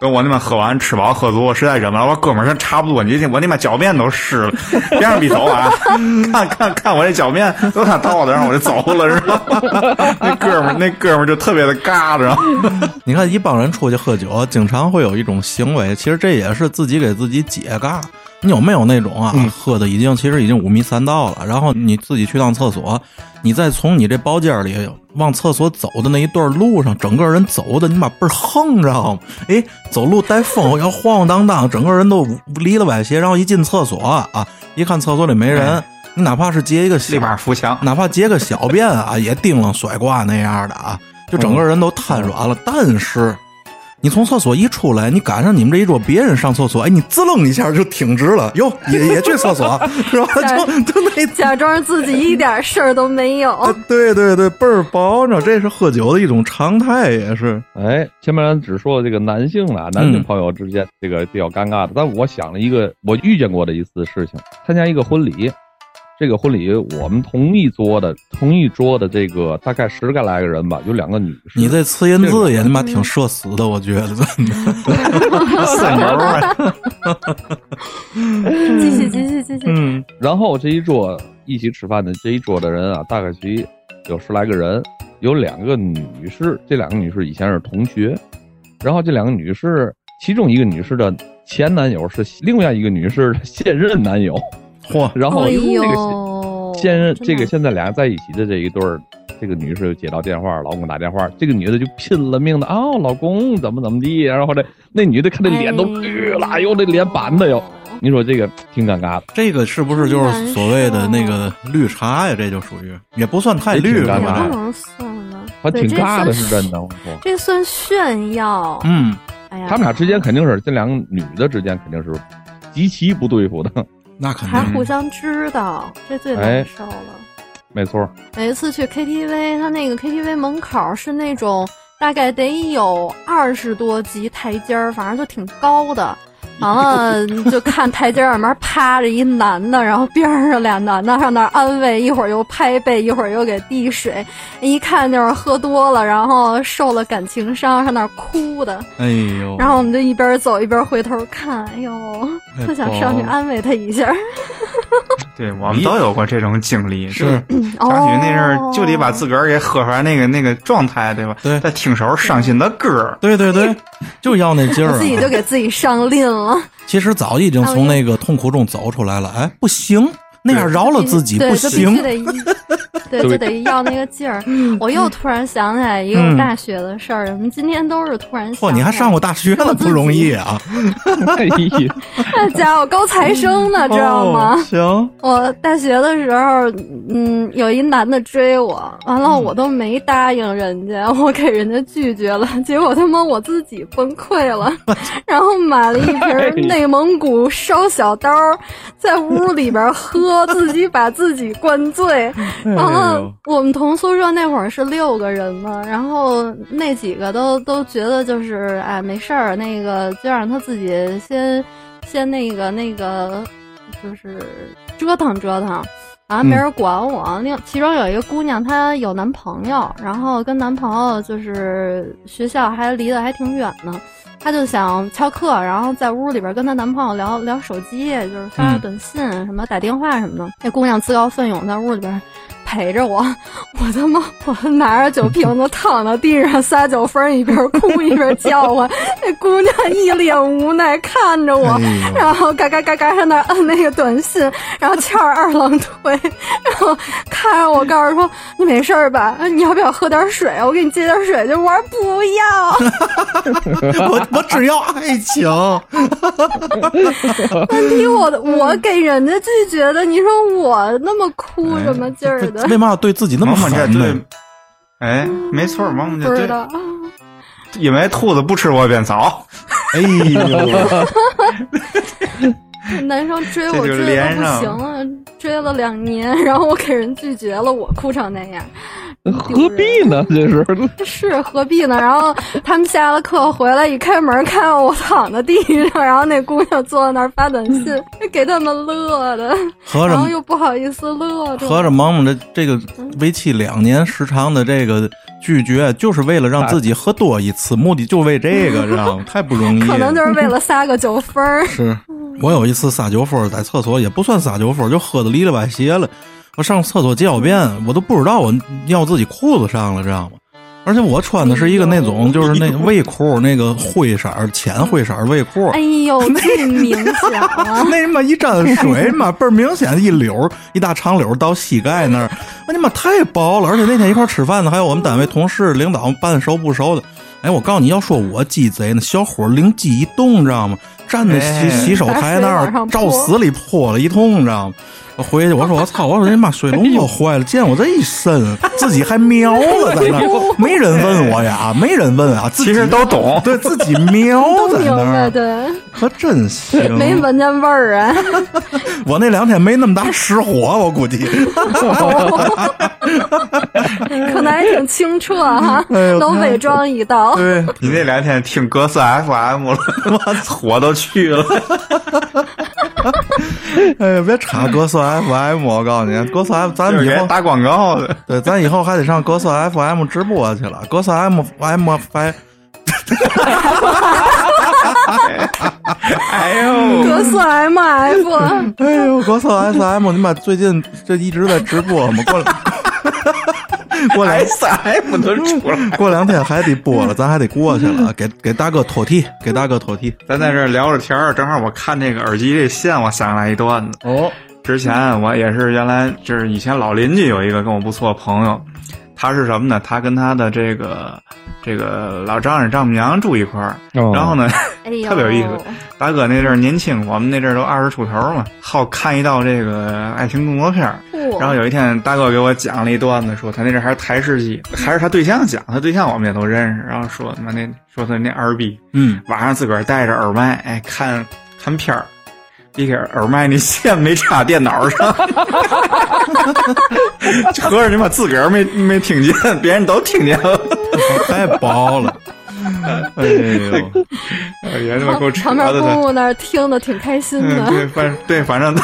等我那边喝完吃饱喝足，我实在忍不了，我哥们儿说差不多，你我那边脚面都湿了，别让逼走啊！看看看我这脚面都他倒的，然后我就走了，是吧？那哥们儿那哥们儿就特别的尬，知道？
你看一帮人出去喝酒，经常会有一种行为，其实这也是自己给自己解尬。你有没有那种啊，喝的已经其实已经五迷三道了，然后你自己去趟厕所，你再从你这包间里往厕所走的那一段路上，整个人走的你妈倍儿横，知道吗？哎，走路带风，然后晃晃荡荡，整个人都离了歪斜，然后一进厕所啊，一看厕所里没人，你哪怕是接一个小
立马扶墙。
哪怕接个小便啊，也叮啷甩挂那样的啊，就整个人都瘫软了。但是你从厕所一出来，你赶上你们这一桌别人上厕所，哎，你滋楞一下就挺直了，哟，也也去厕所 是吧？就就那。
假装自己一点事儿都没有。
啊对对对，倍儿薄，你知道这是喝酒的一种常态，也是。
哎，前面咱只说这个男性的啊，男性朋友之间这个比较尴尬的，但我想了一个我遇见过的一次事情，参加一个婚礼，这个婚礼我们同一桌的同一桌的这个大概十个来个人吧，有两个女士。
你这词音字也他妈挺社死的，我觉得真的。
三牛啊！
继续，继续，继续。
嗯
然后这一桌一起吃饭的这一桌的人啊，大概其有十来个人，有两个女士，这两个女士以前是同学，然后这两个女士，其中一个女士的前男友是另外一个女士的现任男友，
嚯，
然后这个
呦，
现任这个现在俩在一起的这一对儿，这个女士就接到电话，老公打电话，这个女的就拼了命的啊、老公怎么怎么地，然后这那女的看这脸都绿了，哎呦这脸板的哟，你说这个挺尴尬的。
这个是不是就是所谓的那个绿茶呀？这就属于也不算太绿吧？
不能算了，
还挺尬的，是真的。我说，
这算炫耀。
嗯，
哎呀，
他们俩之间肯定是这两个女的之间肯定是极其不对付的，
那肯
还。互相知道，这最
哎
难受了。
没错。
每一次去 KTV，他那个 KTV 门口是那种大概得有二十多级台阶儿，反正就挺高的。完了就看台阶上面趴着一男的，然后边上俩男的上那儿安慰，一会儿又拍背，一会儿又给递水，一看就是喝多了，然后受了感情伤，上那儿哭的。
哎呦，
然后我们就一边走一边回头看，哎呦，
哎
特想上去安慰他一下。
对我们都有过这种经历，
是。
哦。
张宇那阵儿就得把自个儿给喝出来那个那个状态，对吧？
对。
在听首伤心的歌儿，
对对对，就要那劲儿、啊。
自己就给自己上令了。
其实早已经从那个痛苦中走出来了。哎，不行，那样饶了自己，不行。
对，就得要那个劲儿。我又突然想起来一个我大学的事儿，我们今天都是突然想。
嚯，你还上过大学呢，不容易啊！
哎呀，
那 家伙高材生呢，知道吗？
哦行，
我大学的时候，嗯，有一男的追我，完了我都没答应人家，我给人家拒绝了，结果他妈我自己崩溃了，然后买了一瓶内蒙古烧小刀，在屋里边喝，自己把自己灌醉。然后，我们同宿舍那会儿是六个人嘛，然后那几个都都觉得就是哎没事儿，那个就让他自己先先那个那个就是折腾折腾。完了没人管我，另、其中有一个姑娘，她有男朋友，然后跟男朋友就是学校还离得还挺远呢，她就想翘课，然后在屋里边跟她男朋友聊聊手机，就是发
个
短信、什么打电话什么的。那姑娘自告奋勇在屋里边陪着我，我他妈我拿着酒瓶子躺到地上撒酒疯，一边哭一边叫唤。那姑娘一脸无奈看着我，
哎
然后嘎嘎嘎嘎上那儿摁那个短信，然后翘着二郎腿，然后看着我，告诉说你没事吧？你要不要喝点水？我给你接点水。就我说不要。
我我只要爱情。
问题我我给人家拒绝的，你说我那么哭什么劲儿的？
为嘛要对自己那么
萌萌这
狠呢
对？，哎，没错，萌萌这对，
不知道。
因为兔子不吃窝边草，
哎呦，
男生追我追的不行了，追了两年，然后我给人拒绝了，我哭成那样，
何必呢？这是
是何必呢？然后他们下了课回来，一开门看到我躺在地上，然后那姑娘坐在那儿发短信，给他们乐的，
合着
然后又不好意思乐着。
合着萌萌的这个为期两年时长的这个拒绝，就是为了让自己喝多一次，目的就为这个，知道吗？太不容易了。
可能就是为了撒个酒疯儿。
是我有一次撒酒疯，在厕所也不算撒酒疯，就喝的里里外斜了。我上厕所解小便，我都不知道我尿自己裤子上了，知道吗？而且我穿的是一个那种就是那卫裤，那个灰色浅灰色卫裤。
哎呦，那明显了！
那他妈一沾水嘛，倍儿明显一绺儿一大长绺儿到膝盖那儿，我他妈太薄了。而且那天一块儿吃饭的还有我们单位同事、领导半熟不熟的。哎，我告诉你要说我鸡贼呢，小伙灵机一动，你知道吗？站在洗
哎
洗手台那儿照死里泼了一通，你知道吗？我回去我说我操，我说你妈水龙头 坏了，溅我这一身，自己还瞄了在那，没人问我呀，没人问啊，
其实都懂。
对自己瞄
都
在那
明白，
儿，
对，
可真行。
没闻见味儿啊！
我那两天没那么大失火，我估计。
可能还挺清澈哈，
哎呦
能伪装一道。
对，
你那两天听格斯 FM 了，我火都去了。
哎呀，别插格色 FM，我告诉你，格色 F，咱
就是
以后
打广告的，
对，咱以后还得上格色 FM 直播去了。格色 M M F，
哎呦，
格斯 M F，
哎呦，格色 S M，你妈最近这一直在直播吗？过来 过两
S M 都出来。
过两天还得播了，咱还得过去了，给给大哥托替，给大哥托替。
咱在这聊着天儿，正好我看这个耳机这线，我想来一段子。
哦，
之前我也是原来就是以前老邻居有一个跟我不错的朋友，他是什么呢？他跟他的这个这个老丈人丈母娘住一块儿，
哦
然后呢，
哎，
特别有意思大哥那阵儿年轻，我们那阵儿都二十出头嘛，好看一道这个爱情动作片儿。
嚯
然后有一天，大哥给我讲了一段子，说他那阵儿还是台式机，还是他对象讲，他对象我们也都认识。然后说他妈那说他那二逼，
嗯，
晚上自个儿戴着耳麦，哎，看看片儿，一个耳麦那线没插电脑上，合着你妈自个儿没没听见，别人都听见了，
太薄了。哎呦，
哎呀，他妈够扯
旁边
的他。
公公那儿听的挺开心
嗯，
的。
对，反对，反正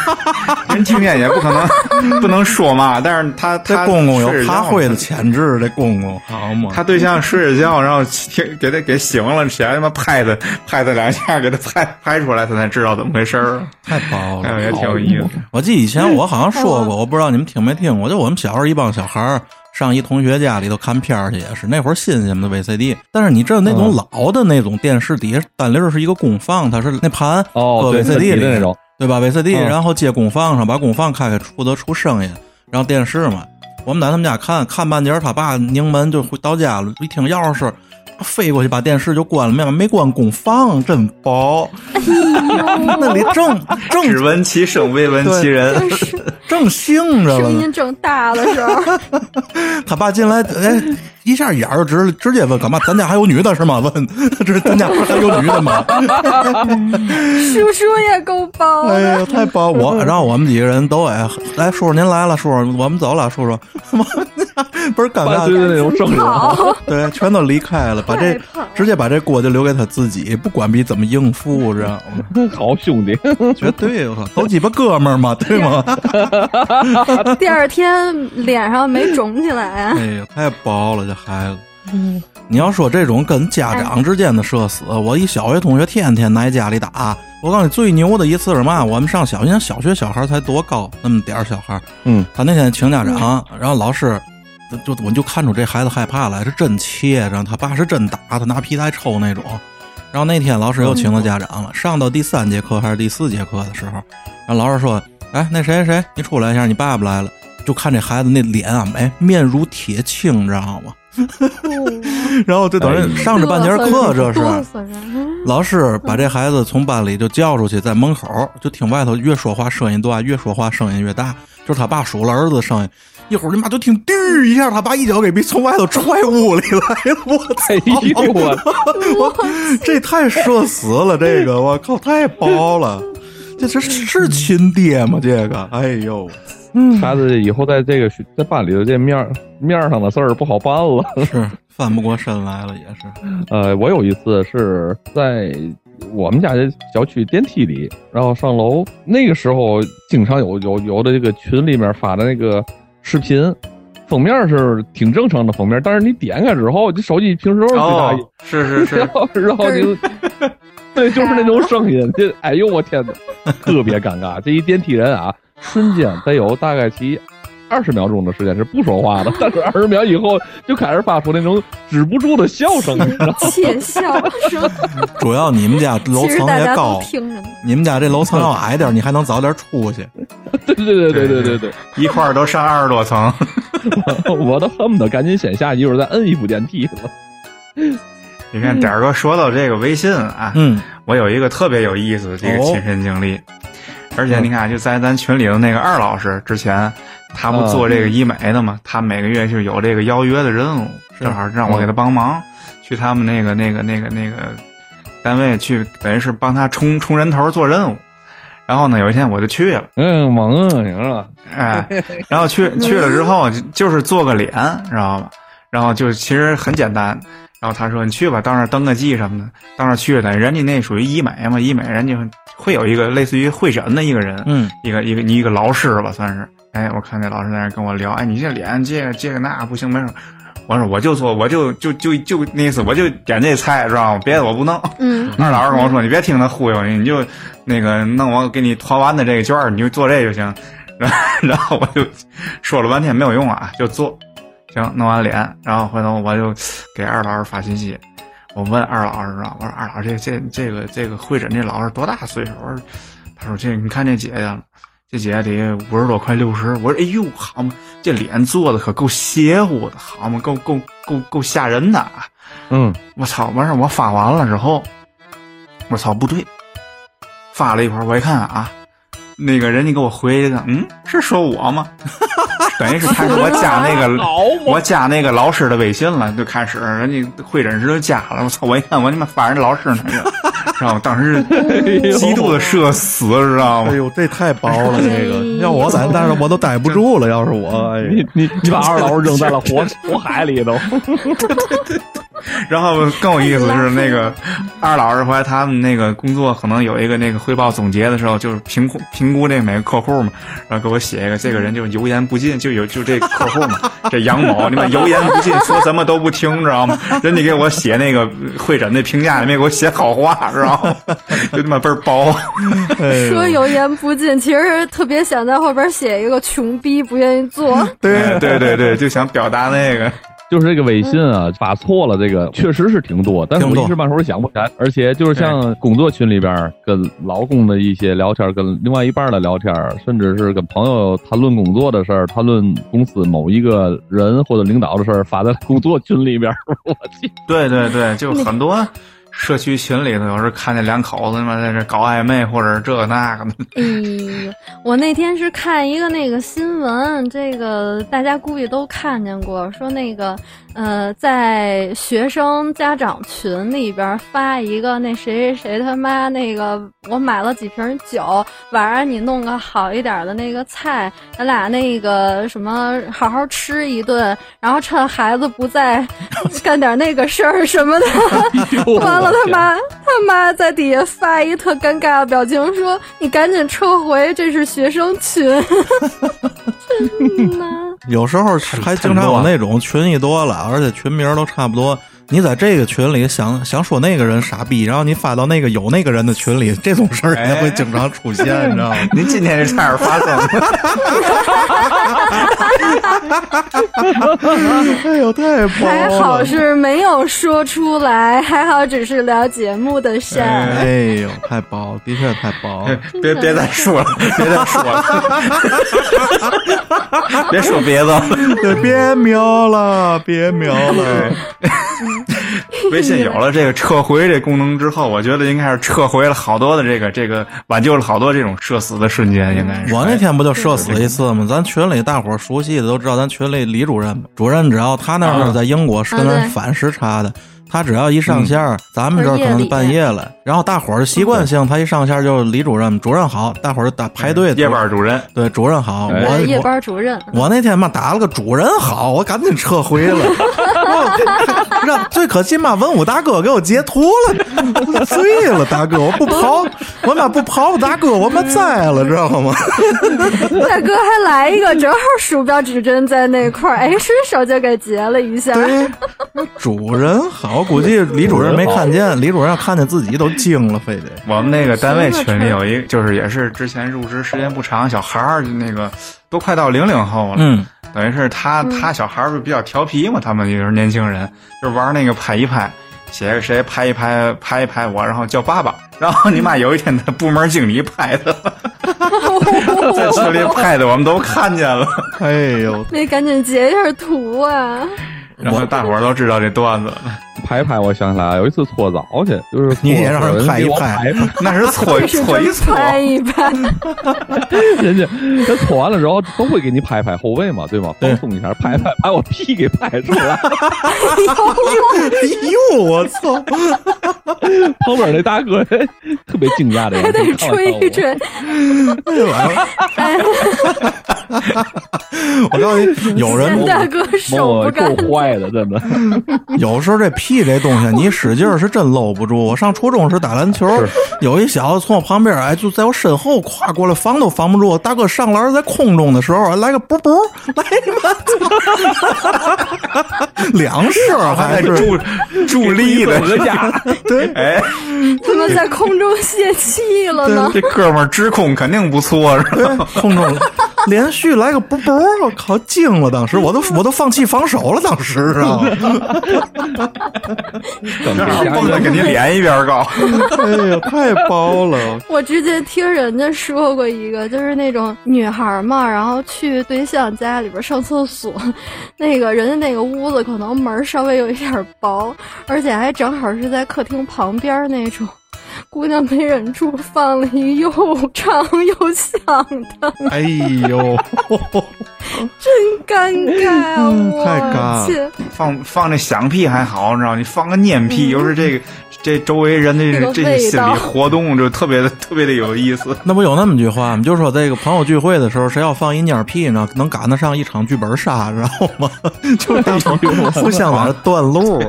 人 听见也不可能 不能说嘛，但是他
这
他
公公有
睡着觉
爬灰的潜质，这公公好嘛？
他对象睡着觉，然后听给他给醒了，起来他妈拍他拍他两下，给他拍拍出来，他才知道怎么回事儿。
太棒了，
也挺有意思。
我记得以前我好像说过，我不知道你们听没听过，就我们小时候一帮小孩儿上一同学家里头看片儿去，也是那会儿新鲜的 VCD。但是你知道那种老的那种电视底下单立儿是一个功放，它是那盘搁 VCD 里
那种。
对吧？VCD，、
嗯
然后接功放上，把功放开开，负责出声音，然后电视嘛。我们在他们家看看半截儿，他爸拧门就回到家了，一听钥匙。飞过去把电视就关了，没没关功放，真薄。那里正正
只闻其声，未闻其人。
正兴着
声音正大的时候，
他爸进来，哎，一下眼儿就直直接问干嘛？咱家还有女的是吗？问，这是咱家不是还有女的吗？
叔叔也够包的。
哎呀，太薄！我然后我们几个人都哎，来叔叔您来了，叔叔我们走了，叔叔，不是尴尬，
着那种声音，
好，
对，全都离开了，把这直接把这锅就留给他自己，不管比怎么应付，知道吗？
好兄弟，
绝对，我靠，都鸡巴哥们儿嘛，对吗？
第二天脸上没肿起来。
哎呀，太薄了，这孩子。你要说这种跟家长之间的社死，我一小学同学天天挨家里打。我告诉你，最牛的一次是嘛？我们上小学，小学小孩才多高，那么点儿小孩。
嗯，
他那天请家长，然后老师就我就看出这孩子害怕了，是真切，然后他爸是真打他，拿皮带抽那种。然后那天老师又请了家长了，上到第三节课还是第四节课的时候，然后老师说：“哎，那谁谁，你出来一下，你爸爸来了。”就看这孩子那脸啊，哎，面如铁青，你知道吗？然后就等于上着半节课，这是老师把这孩子从班里就叫出去，在门口就听外头越说话声音大，越说话声音越大，就是他爸数了儿子的声音。一会儿你妈就听“滴”一下，他爸一脚给逼从外头踹屋里来了。我操！
哎呦我，
我这太社死了，这个我靠，太薄了。这这是亲爹吗？这个，哎呦，
孩子以后在这个学在班里头这面儿面儿上的事儿不好办了。
是翻不过身来了，也是。
呃，我有一次是在我们家的小区电梯里，然后上楼，那个时候经常有有有的这个群里面发的那个视频，封面是挺正常的封面，但是你点开之后，你手机平时都是最大
哦，是是是
然，后然后就，对，就是那种声音，这哎呦我天哪，特别尴尬。这一电梯人啊，瞬间得有大概其二十秒钟的时间是不说话的，但是二十秒以后就开始发出那种止不住的笑声，你知道吗？
窃笑声，
主要你们家楼层也高。你们家这楼层要矮点，你还能早点出去。
对对对对对对对，
一块儿都上二十多层。
我都恨不得赶紧先下去，一会儿再摁一部电梯了。
你看，点儿哥说到这个微信啊，
嗯，
我有一个特别有意思的这个
哦
亲身经历，而且你看，就在咱群里的那个二老师之前，他不
嗯
做这个医美的嘛，他每个月就有这个邀约的任务，正好让我给他帮忙，去他们那个那个那个那个单位去，等于是帮他充充人头做任务。然后呢，有一天我就去了，
嗯，猛嗯，行了，
哎，然后去去了之后就就是做个脸，知道吧？然后就其实很简单。然后他说：“你去吧，到那儿登个记什么的。到那儿去了，人家那属于医美嘛，医美人家会有一个类似于会诊的一个人，
嗯，
一个一个你一个老师吧，算是。哎，我看那老师在那跟我聊，哎，你这脸这个这个那不行，没事。我说我就做，我就就就就那意思，我就点这菜，知道吗？别的我不弄。
嗯，
二老师跟我说，你别听他忽悠你，你就那个弄我给你团完的这个券儿，你就做这就行。然后然后我就说了半天没有用啊，就做。行，弄完脸，然后回头我就给二老师发信息，我问二老师啊，我说二老师这这这个这个会诊这老师多大岁数？我说，他说这你看这姐姐，这姐姐得五十多快六十。我说哎呦好嘛，这脸做的可够邪乎的，好嘛，够够够够吓人的啊。
嗯，
我操！完事儿我发完了之后，我操不对，发了一会儿我一看啊，那个人家给我回一个，嗯，是说我吗？等于是开始我加那个 我加那个老师的微信了，就开始人家会诊室就加了。我操！我一看我他妈发人老师那个，然后当时极度的社死，知道吗
哎？呦，这太薄了，这个要我在，但是我都待不住了。要是我，哎
你，你你把二老师扔在了火火海里头，
然后更有意思的是，那个 二老师后来他们那个工作可能有一个那个汇报总结的时候，就是评估评估这每个客户嘛，然后给我写一个，这个人就油盐不进，就有就这客户嘛，这杨某，你们油盐不进，说什么都不听，知道吗？人家给我写那个会诊的评价也没给我写好话，知道吗？就他妈倍儿薄。
哎呦
说油盐不进，其实特别想在后边写一个穷逼不愿意做。
对
对对对，就想表达那个。
就是这个微信啊，发错了，这个确实是挺多，但是我一时半会儿想不起来。而且就是像工作群里边跟老公的一些聊天，跟另外一半的聊天，甚至是跟朋友谈论工作的事儿，谈论公司某一个人或者领导的事儿，发在工作群里边，我去。
对对对，就很多。社区群里头有时看见两口子他妈在这搞暧昧，或者是这个那个的。
哎呦，我那天是看一个那个新闻，这个大家估计都看见过，说那个呃，在学生家长群里边发一个那谁谁谁他妈那个，我买了几瓶酒，晚上你弄个好一点的那个菜，咱俩那个什么好好吃一顿，然后趁孩子不在，干点那个事儿什么的。完了，他妈他妈在底下发一特尴尬的表情，说：“你赶紧撤回，这是学生群。”真的。
有时候还经常有那种群一多了，而且群名都差不多。你在这个群里想想说那个人傻逼，然后你发到那个有那个人的群里，这种事儿也会经常出现，你知道吗？
您今天是差点发生。
哎呦，太棒了！
还好是没有说出来，还好只是聊节目的事儿。
哎呦，太薄，的确太薄。
别别再说了，别再说了，别说别的了，
别瞄了，别瞄了。
微信有了这个撤回这功能之后，我觉得应该是撤回了好多的这个这个挽救了好多这种社死的瞬间，应该是。
我那天不就社死一次吗？咱群里大伙熟悉的都知道，咱群里李主任，主任只要他那是在英国是跟咱反时差的。他只要一上线，咱们这儿可能半夜了，然后大伙儿习惯性，他一上线就李主任，主任好，大伙儿打排队。
夜班主任，
对，主任好，我
夜班主任。
我那天嘛打了个主任好，我赶紧撤回了。让最可气嘛，文武大哥给我截图了，醉了，大哥，我不跑，我妈不跑，大哥，我妈栽了，知道吗？
大哥还来一个，正好鼠标指针在那块儿，哎，顺手就给截了一下。
对，主任好。我估计李主任没看见，李主任看见自己都惊了，非得。
我们那个单位群里有一，就是也是之前入职时间不长小孩儿，那个都快到零零后了。
嗯，
等于是他他小孩儿比较调皮嘛，他们也是年轻人，就玩那个拍一拍，写个谁拍一拍拍一拍我，然后叫爸爸。然后你妈有一天的部门经理拍的，在群里拍的，我们都看见了。
哎呦，
那赶紧截一下图啊！
然后大伙儿都知道这段子，
拍拍，我想起来有一次搓澡去，就是
你也让人拍一
拍，
那是搓搓一搓，
拍一拍。
人家他搓完了之后都会给你拍拍后背嘛，对吗？放松一下，拍拍把我屁给拍出来。
哎呦，我操！
旁边那大哥特别惊讶的，
还得吹一吹。
我告诉你，有人
大哥手不干
净。的真的，
有时候这屁这东西，你使劲是真搂不住。我上初中时打篮球，有一小子从我旁边，哎，就在我身后跨过来，防都防不住。大哥上篮在空中的时候，来个啵啵，来吧，两射还是
助助力的
家，
对，
哎，
怎么在空中泄气了呢？
这哥们儿直空肯定不错，是吧？
空中连续来个啵啵，我靠，惊了！当时我都 我都放弃防守了，当时。是啊，
蹦的跟你连一边高，
哎呀，太包了！
我之前听人家说过一个，就是那种女孩嘛，然后去对象家里边上厕所，那个人家那个屋子可能门稍微有一点薄，而且还正好是在客厅旁边那种。姑娘没忍住，放了一又长又响的。
哎呦，
真尴尬！
太尬
了。
放放那响屁还好，你知道？你放个念屁，又是这个。这周围人的这些心理活动就特别的特别的有意思。
那不有那么句话吗？就是说这个朋友聚会的时候，谁要放一蔫屁呢，能赶得上一场剧本杀，知道吗？就那种互相往断路，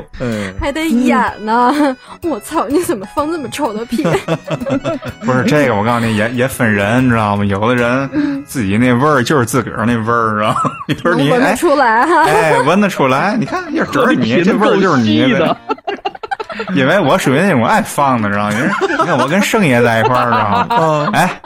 还得演呢。我操，你怎么放这么臭的屁？
不是这个，我告诉你，也也分人，你知道吗？有的人自己那味儿就是自个儿那味儿啊，你说你
闻得出来哈？
哎，闻得出来。你看，这是你这味儿就是你的。因为我属于那种爱放的，知道吗？你看我跟圣爷在一块儿，知道吗？哎，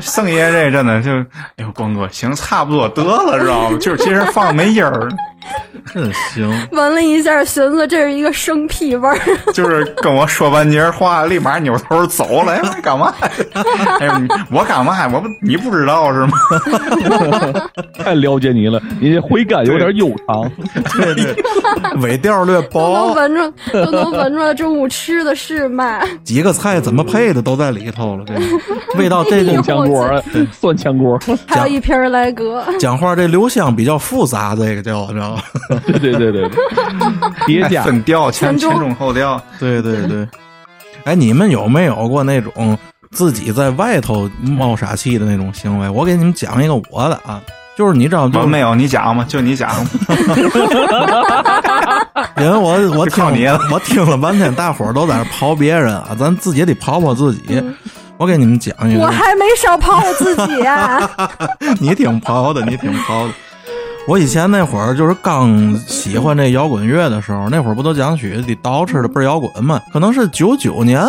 圣爷这真的就，哎呦，光哥行，差不多得了，知道吗？就是其实放没音儿。
真行。
闻了一下，寻思这是一个生屁味儿。
就是跟我说半截话，立马扭头走了。哎，干嘛？哎，你我干嘛？我不你不知道是吗？
太了解你了，你这回甘有点悠长。
对对，尾调略
都能
薄，
闻出，都能闻出来中午吃的是嘛？
几个菜怎么配的都在里头了。这个味道，这
酸
个
炝锅，蒜炝锅。
还有一瓶儿莱格，
讲话这留香比较复杂，这个叫知
对对对对对，叠加。
分调前
前中
后调。
对对 对。哎，你们有没有过那种自己在外头冒傻气的那种行为？我给你们讲一个我的啊，就是你知道，就是
我没有你讲吗？就你讲吗？
因为我 我听
靠你了
我听了半天，大伙儿都在那刨别人啊，咱自己也得刨刨自己。我给你们讲一个，
我还没少刨我自己啊！
你挺刨的，你挺刨的。我以前那会儿就是刚喜欢这摇滚乐的时候，那会儿不都讲曲得捯饬的倍儿摇滚嘛？可能是九九年啊，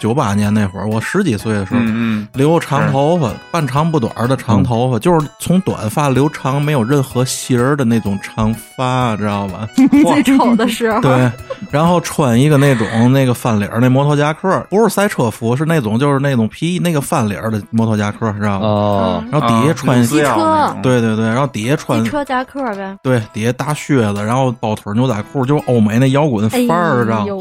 九八年那会儿，我十几岁的时候，
嗯
留长头发，半长不短的长头发，就是从短发留长，没有任何型儿的那种长发，知道吧？
最丑的时候，
对，然后穿一个那种那个翻领儿那摩托夹克，不是赛车服，是那种就是那种皮那个翻领儿的摩托夹克，知道吗？
哦，
然后底下穿，
啊私钥那种
对对对，然后底下穿
机车夹克呗。
对底下大靴子，然后包腿牛仔裤，就欧美那摇滚
哎
范儿，知道吗？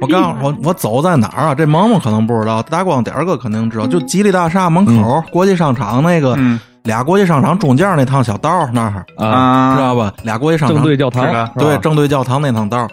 我告诉我我走在哪儿啊？这萌萌可能不知道，大光点儿哥肯定知道，就吉利大厦门口、国际商场那个、
嗯
俩国际商场中间那趟小道那儿，
啊，
啊，
知道吧？俩国际商场
正对
正对教堂那趟道，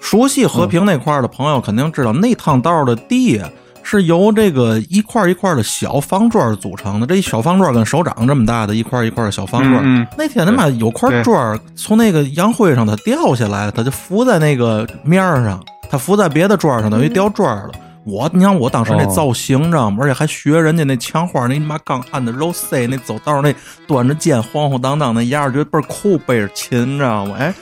熟悉和平那块儿的朋友肯定知道，那趟道的地啊是由这个一块儿一块儿的小方砖儿组成的。这一小方砖儿跟手掌这么大的一块儿一块儿的小方砖儿。
嗯嗯
那天他妈有块砖儿从那个洋灰上它掉下来了，它就浮在那个面儿上，它浮在别的砖儿上，等于掉砖儿了。我，你看我当时那
哦
造型，知道吗？而且还学人家那墙花，那他妈刚按的肉塞，那走道那端着剑晃晃荡荡那样儿，觉得倍儿酷，背着琴，你知道吗？哎，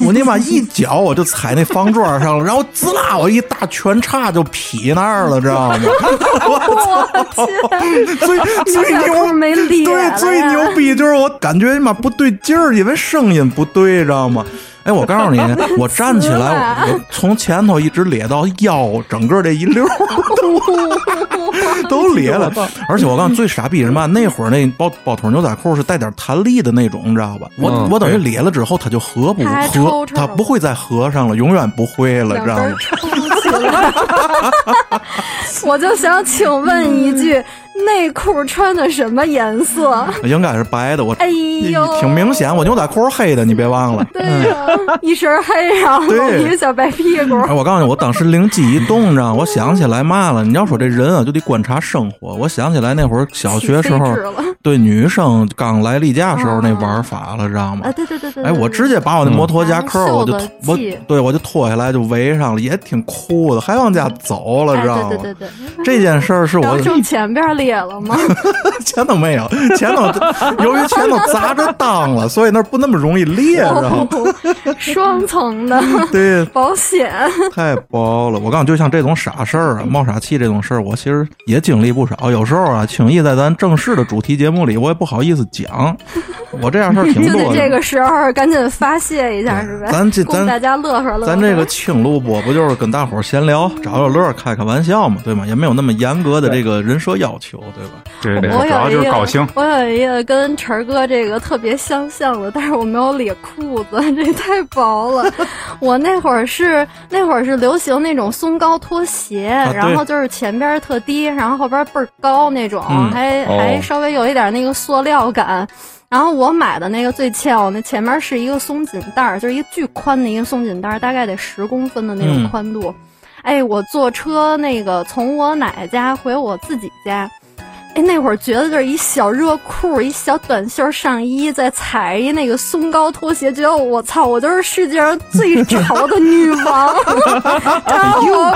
我你妈一脚我就踩那方砖上了，然后滋啦，我一大拳叉就劈那儿了，知道吗？
我操，
最最
牛没裂
对，最牛逼就是我感觉你妈不对劲儿，因为声音不对，知道吗？哎，我告诉你，我站起来，我我从前头一直咧到腰，整个这一溜都 都咧了。而且我告诉你，最傻逼是什么？那会儿那包包腿牛仔裤是带点弹力的那种，你知道吧？我、
嗯
我等于咧了之后，它就合不合它不会再合上了，永远不会了，知道吗。
我就想请问一句，内裤穿的什么颜色？
应该是白的，我
哎呦，
挺明显，我牛仔裤是黑的，你别忘了。
对呀、一身黑，然后一个小白屁股。
哎，我告诉你，我当时灵机一动，你知道吗，我想起来嘛了。你要说这人啊，就得观察生活。我想起来那会儿小学时候对女生刚来例假时候那玩法了，知道吗
啊，？对对对对。
哎，我直接把我那摩托夹克，
嗯
我就我对我就脱下来就围上了，也挺酷的，还往家走了，
哎
知道吗？
对对对对。
这件事儿是我
正前边裂了吗？
前头没有，前头由于前头砸着裆了，所以那不那么容易裂，知道吗？
哦，双层的
对，
保险。
太薄了！我告诉你，就像这种傻事儿啊、冒傻气这种事儿，我其实也经历不少。有时候啊，轻易在咱正式的主题节目里，我也不好意思讲。我这样事儿挺多的。
得这个时候赶紧发泄一下，是呗？
咱这咱
大家乐呵乐呵。
咱这个轻录播不就是跟大伙儿闲聊、找找乐儿、开开玩笑嘛，对吗？也没有那么严格的这个人设要求，对吧？
对对，
我
主要
有一个
就是高兴。
我有一个跟晨儿哥这个特别相像的，但是我没有咧裤子，这太薄了。我那会儿是那会儿是流行那种松糕拖鞋，
啊
然后就是前边儿特低，然后后边倍儿高那种，
嗯
还、
哦
还稍微有一点那个塑料感。然后我买的那个最翘，那前面是一个松紧带儿，就是一个巨宽的一个松紧带儿，大概得十公分的那种
嗯
宽度。哎，我坐车那个从我奶奶家回我自己家，哎，那会儿觉得就是一小热裤，一小短袖上衣，再踩一那个松糕拖鞋，觉得我操，我就是世界上最潮的女王。然后我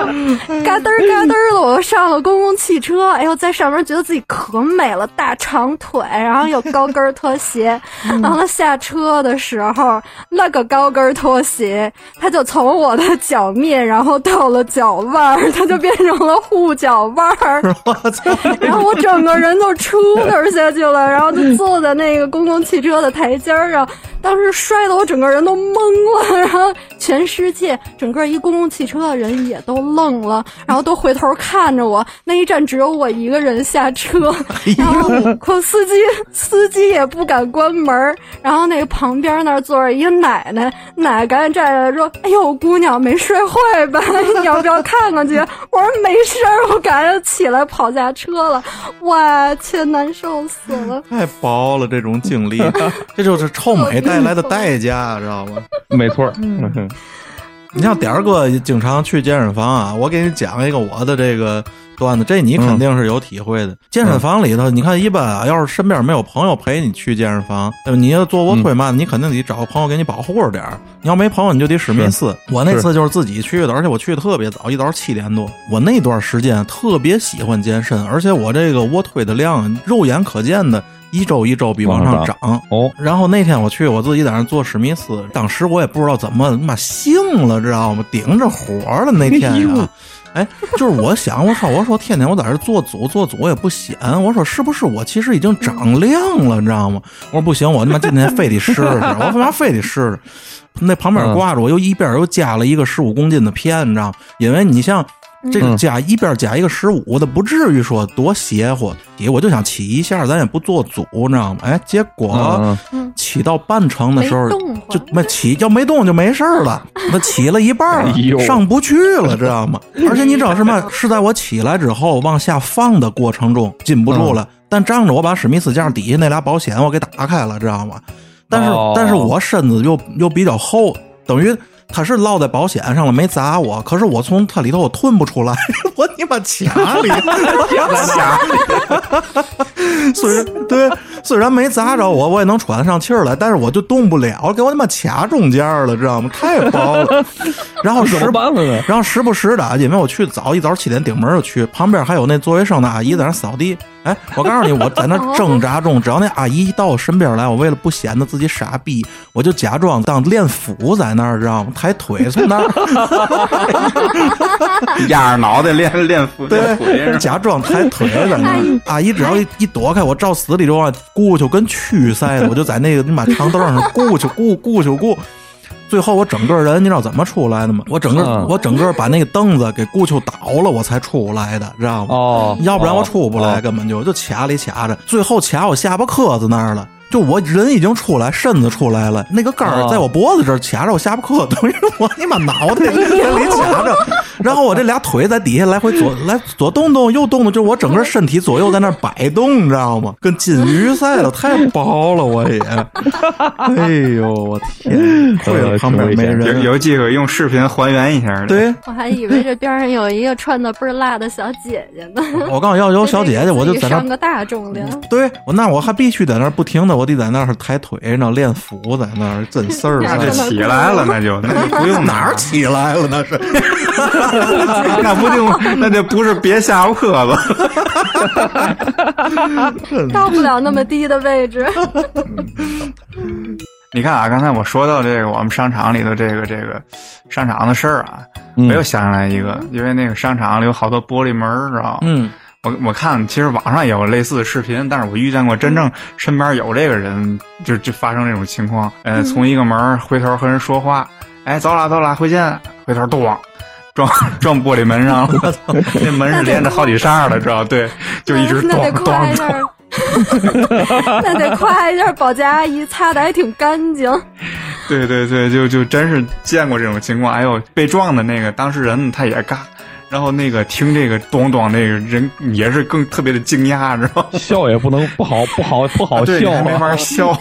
嘎噔儿嘎噔儿的，我又上了公共汽车，哎呦，在上面觉得自己可美了，大长腿，然后有高跟拖鞋。然后下车的时候，那个高跟拖鞋，它就从我的脚面，然后到了脚腕儿，它就变成了护脚腕儿。然后我整个人都出溜下去了，然后就坐在那个公共汽车的台阶上，当时摔得我整个人都懵了，然后全世界整个一公共汽车的人也都愣了，然后都回头看着我。那一站只有我一个人下车，然后可司机司机也不敢关门。然后那个旁边那儿坐着一个奶奶，奶奶赶紧站起来说：“哎呦，姑娘没摔坏吧？你要不要看看去？”我说：“没事儿。”我赶紧起来跑下车了。哇，天，难受死了！
太薄了，这种经历，这就是臭美带来的代价，知道吗？
没错，
嗯
你像点儿哥经常去健身房啊，我给你讲一个我的这个段子，这你肯定是有体会的。健身房里头，你看一般啊，要是身边没有朋友陪你去健身房，你要做卧推嘛，你肯定得找个朋友给你保护着点儿。你要没朋友，你就得史密斯。我那次就是自己去的，而且我去的特别早，一早七点多。我那段时间特别喜欢健身，而且我这个卧推的量，肉眼可见的。一周一周比往上涨
哦，
然后那天我去，我自己在那做史密斯，当时我也不知道怎么妈兴了，知道吗？顶着火了那天啊，哎，就是我想，我说我说天天我在这做组做组也不显，我说是不是我其实已经长量了，你知道吗？我说不行，我他妈今天非得试试，我他妈非得试试。那旁边挂着我又一边又加了一个十五公斤的片，你知道吗？因为你像。这个加一边加一个十五的，不至于说多邪乎。我就想起一下，咱也不做组，你知道吗？哎，结果起到半程的时候就没起，要没动就没事了。那起了一半上不去了，知道吗？而且你知道什么？是在我起来之后往下放的过程中禁不住了，但仗着我把史密斯架底下那俩保险我给打开了，知道吗？但是但是我身子又又比较厚，等于。他是落在保险上了，没砸我。可是我从它里头我吞不出来，我你妈卡里，卡里。虽然对，虽然没砸着我，我也能喘得上气儿来，但是我就动不了，给我他妈卡中间了，知道吗？太薄了。然后时，然后时不时的，因为我去早一早七点顶门就去，旁边还有那做卫生的阿姨在那扫地。哎，我告诉你，我在那 挣扎中，只要那阿姨一到我身边来，我为了不显得自己傻逼，我就假装当练腹在那儿，知道吗？抬腿从那儿，
压着脑袋练练腹，
对，假装抬腿在那儿。阿姨只要一一躲开我，照死里就往咕就跟蛆似的，我就在那个你妈长凳上咕去咕咕去咕。最后我整个人，你知道怎么出来的吗？我整个我整个把那个凳子给顾球倒了，我才出来的，知道吗？哦，要不然我出不来，根本就就卡里卡着，最后卡我下巴磕子那儿了。就我人已经出来，身子出来了，那个杆儿在我脖子这儿卡着，我下巴磕，等 于我你妈脑袋在里 卡着，然后我这俩腿在底下来回左 来左动动右动动，就我整个身体左右在那摆动，你知道吗？跟金鱼似的，太薄了，我也。哎呦，我天！旁边没人，
有机会用视频还原一下。
对，
我还以为这边上有一个穿的倍儿辣的小姐姐呢。
我刚要有小姐姐，我就在那
上个大重量。
对，我那我还必须在那不停的。我得在那儿抬腿，那练腹在那儿真事儿，
那就起来了，那就那不用
哪儿起来了，那是，
那不就那就不是别下巴磕子，
到不了那么低的位置。
你看啊，刚才我说到这个我们商场里头这个这个商场的事儿啊，我又想起来一个，因为那个商场里有好多玻璃门，知道吗？嗯。我我看，其实网上也有类似的视频，但是我遇见过真正身边有这个人，就就发生这种情况。呃，从一个门回头和人说话，哎，走了走了，回见。回头咣，撞撞玻璃门上了，那门是连着好几扇的，知道？对，就一直咚咚咚。
那得夸一下保洁阿姨，擦的还挺干净。
对对对，就就真是见过这种情况。哎呦，被撞的那个当事人他也尬。然后那个听这个咚咚，那个人也是更特别的惊讶，知道吗？
笑也不能不好不好不好笑，
没法笑，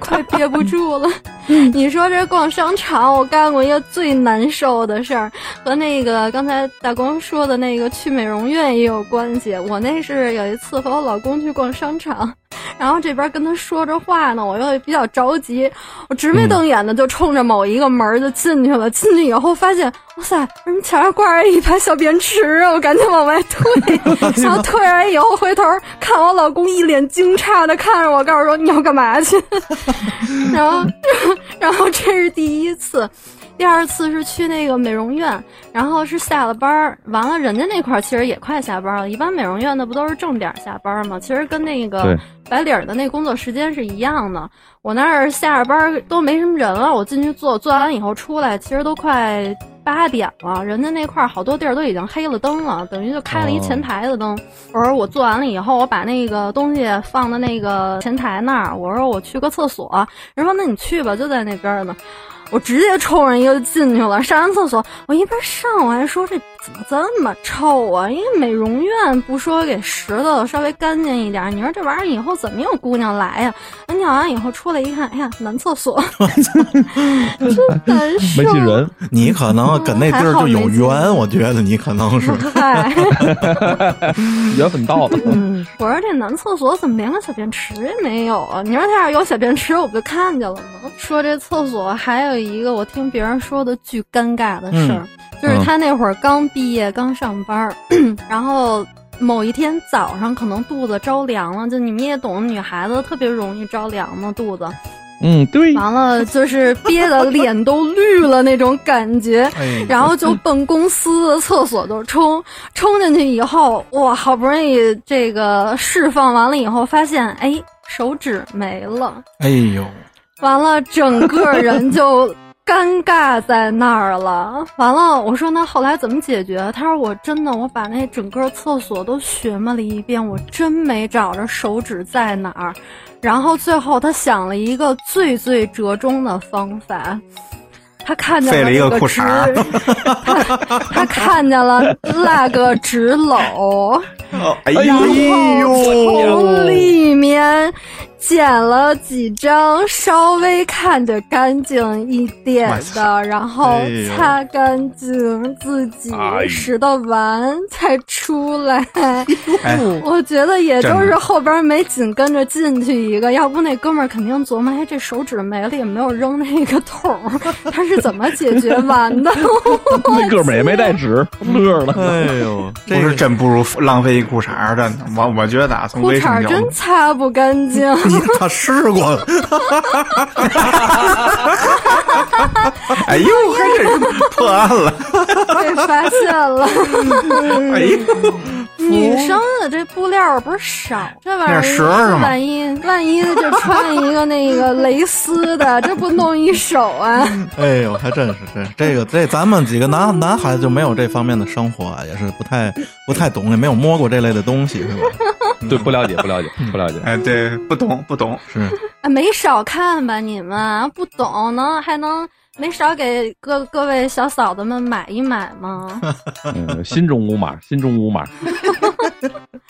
快憋不住了。你说这逛商场，我干过一个最难受的事儿，和那个刚才大光说的那个去美容院也有关系。我那是有一次和我老公去逛商场。然后这边跟他说着话呢，我又比较着急，我直眉瞪眼的就冲着某一个门就进去了。进去以后发现，哇塞，怎么墙上挂着一排小便池啊？我赶紧往外退。然后退完以后回头看我老公一脸惊诧的看着我，告诉说你要干嘛去？然后，然后这是第一次。第二次是去那个美容院，然后是下了班儿，完了人家那块儿其实也快下班了。一般美容院那不都是正点下班吗？其实跟那个白领的那工作时间是一样的。我那儿下着班都没什么人了，我进去做，做完以后出来，其实都快八点了。人家那块儿好多地儿都已经黑了灯了，等于就开了一前台的灯。我说我做完了以后，我把那个东西放在那个前台那儿。我说我去个厕所，人说那你去吧，就在那边呢。我直接冲上一个进去了，上完厕所，我一边上我还说这怎么这么臭啊？因为美容院不说给拾掇稍微干净一点，你说这玩意儿以后怎么有姑娘来呀？我尿完以后出来一看，哎呀，男厕所，真难受。
没进人，
你可能跟那地儿就有缘，我觉得你可能是。
嗨，
缘分到了。
嗯，我说这男厕所怎么连个小便池也没有啊？你说他要有小便池，我不就看见了吗？说这厕所还有一个我听别人说的巨尴尬的事儿，就是他那会儿刚毕业刚上班儿，然后某一天早上可能肚子着凉了，就你们也懂，女孩子特别容易着凉嘛，肚子。
嗯，对。
完了就是憋得脸都绿了那种感觉，
哎
然后就奔公司的厕所就冲，冲进去以后，哇，好不容易这个释放完了以后，发现哎手指没了，
哎呦，
完了整个人就尴尬在那儿了。完了，我说那后来怎么解决？他说我真的我把那整个厕所都寻摸了一遍，我真没找着手指在哪儿。然后最后他想了一个最最折中的方法，他看见
了一个
了那个纸他他看见了那个纸篓，
哎
然后
呦，
从里面捡了几张稍微看着干净一点的，然后擦干净自己
哎
拾掇完才出来。
哎
我觉得也就是后边没紧跟着进去一个，要不那哥们儿肯定琢磨，哎，这手指没了，也没有扔那个桶儿，他是怎么解决完的？
那哥们儿也没带纸，乐了。
哎呦，这
不是真不如浪费一裤衩儿，真的。我我觉得啊，从
裤
卫生角度
衩真，擦不干净。
他试过了，
哎呦，还真是破案了。
被发现了。
哎呦，
女生的这布料不是少，这玩意
儿
万一万一就穿一个那个蕾丝的，这不弄一手啊？
哎呦，还真是这这个这咱们几个男男孩子就没有这方面的生活啊，也是不太不太懂，也没有摸过这类的东西，是吧？
对，不了解，不了解，不了解。
哎，对，不懂不懂，
是，
啊没少看吧你们？不懂能还能没少给各各位小嫂子们买一买吗？
嗯，心中无码，心中无码。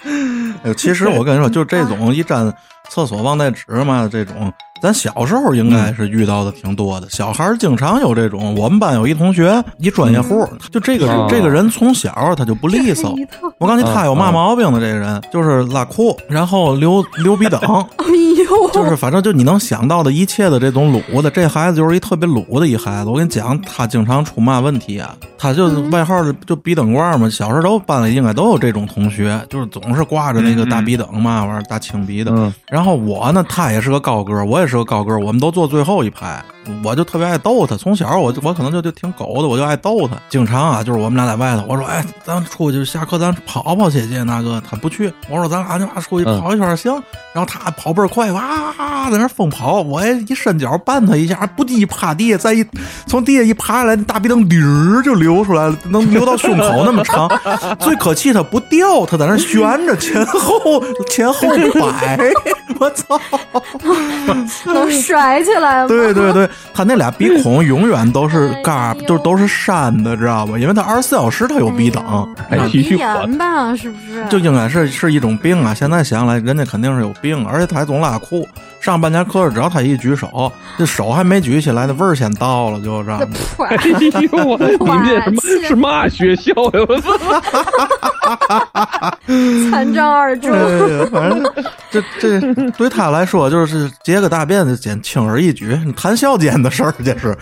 哎呦，其实我跟你说，就这种一沾厕所忘带纸嘛，这种，咱小时候应该是遇到的挺多的。小孩儿经常有这种。我们班有一同学，一专业户，就这个、
哦
这个人从小他就不利索。我告诉你，他有嘛毛病呢？这个人就是拉裤，然后流流鼻
等，
就是反正就你能想到的一切的这种鲁的，这孩子就是一特别鲁的一孩子。我跟你讲，他经常出嘛问题啊？他就是外号就就鼻灯罐嘛。小时候都班里应该都有这种同学，就是总是挂着那个大鼻等嘛，玩意儿大青鼻的。
嗯
然后我呢，他也是个高个儿，我也是个高个儿，我们都坐最后一排。我就特别爱逗他，从小我就我可能就就挺狗的，我就爱逗他。经常啊，就是我们俩在外头，我说哎，咱出去下课咱跑跑去去，那个他不去，我说咱俩就出去跑一圈儿行。然后他跑倍儿快，哇，啊在那疯跑，我还一伸脚绊他一下，不地趴地下，再一从地下一爬下来，那大鼻灯滴儿就流出来了，能流到胸口那么长。最可气他不掉，他在那悬着，前后前后摆，我操！
能甩起来吗？
对对对，他那俩鼻孔永远都是 嘎，就都是扇的，知道吧？因为他二十四小时他有鼻
等，鼻
继续管
炎吧？是不是？
就应该是是一种病啊。现在想来，人家肯定是有病，而且他还总拉裤。上半节课只要他一举手，这手还没举起来，那味儿先到了，就知道吗？
噗
哎呦我，你们这什么是嘛学校呀？我操！
残障二中。
对，反正这这对他来说就是解个大便的简轻而易举，谈笑间的事儿，这是。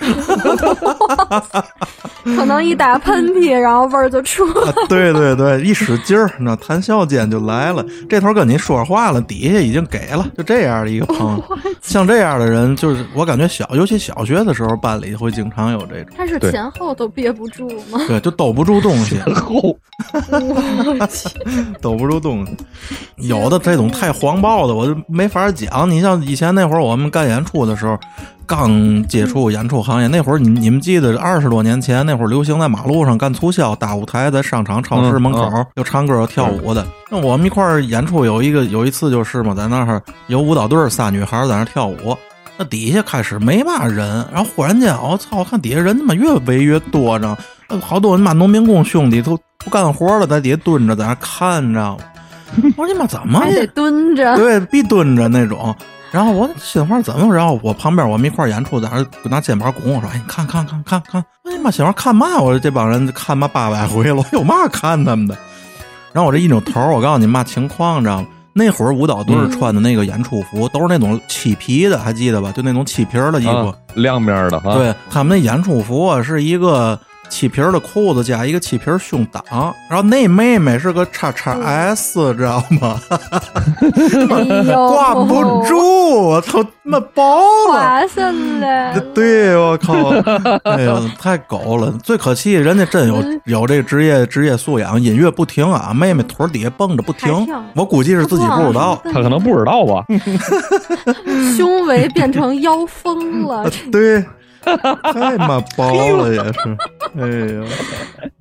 可能一打喷嚏，然后味儿就出来。
啊对对对，一使劲儿，那谈笑间就来了。这头跟你说话了，底下已经给了，就这样的一个 朋友。像这样的人，就是我感觉小，尤其小学的时候，班里会经常有这种，
他是前后都憋不住吗？
对，就兜不住东西，兜 不住东西。有的这种太黄暴的，我就没法讲。你像以前那会儿我们干演出的时候，刚接触演出行业，那会儿你你们记得二十多年前那会儿流行在马路上干促销，大舞台在商场、超市门口、
嗯
又唱歌又跳舞的。那我们一块儿演出有一个有一次就是嘛，在那儿有舞蹈队儿仨女孩儿在那儿跳舞。那底下开始没嘛人，然后忽然间，我操！我看底下人他妈越围越多着，呃好多你妈农民工兄弟都不干活了，在底下蹲着，在那看着。我说你妈怎么
还得蹲着。
对，必蹲着那种。然后我心话怎么？然后我旁边我们一块儿演出，在那拿肩膀拱我说：“哎，你看看看看看！”我他妈心话看嘛？我说这帮人看嘛八百回了，我有嘛看他们的？然后我这一扭头，我告诉你嘛情况，你知道吗？那会儿舞蹈队儿穿的那个演出服、都是那种漆皮的，还记得吧？就那种漆皮儿的衣服。
啊，亮面的哈，
对他们那演出服啊，是一个漆皮儿的裤子加一个漆皮儿胸挡，然后那妹妹是个叉叉 S，知道吗？挂不住，我操，他妈薄了。对，我靠！哎呀，太狗了！最可气，人家真有有这个职业职业素养，音乐不停啊，妹妹腿底下蹦着不停。我估计是自己不知道。
他可能不知道吧？
胸围变成腰封了。
对，太妈包了也是。哎呀，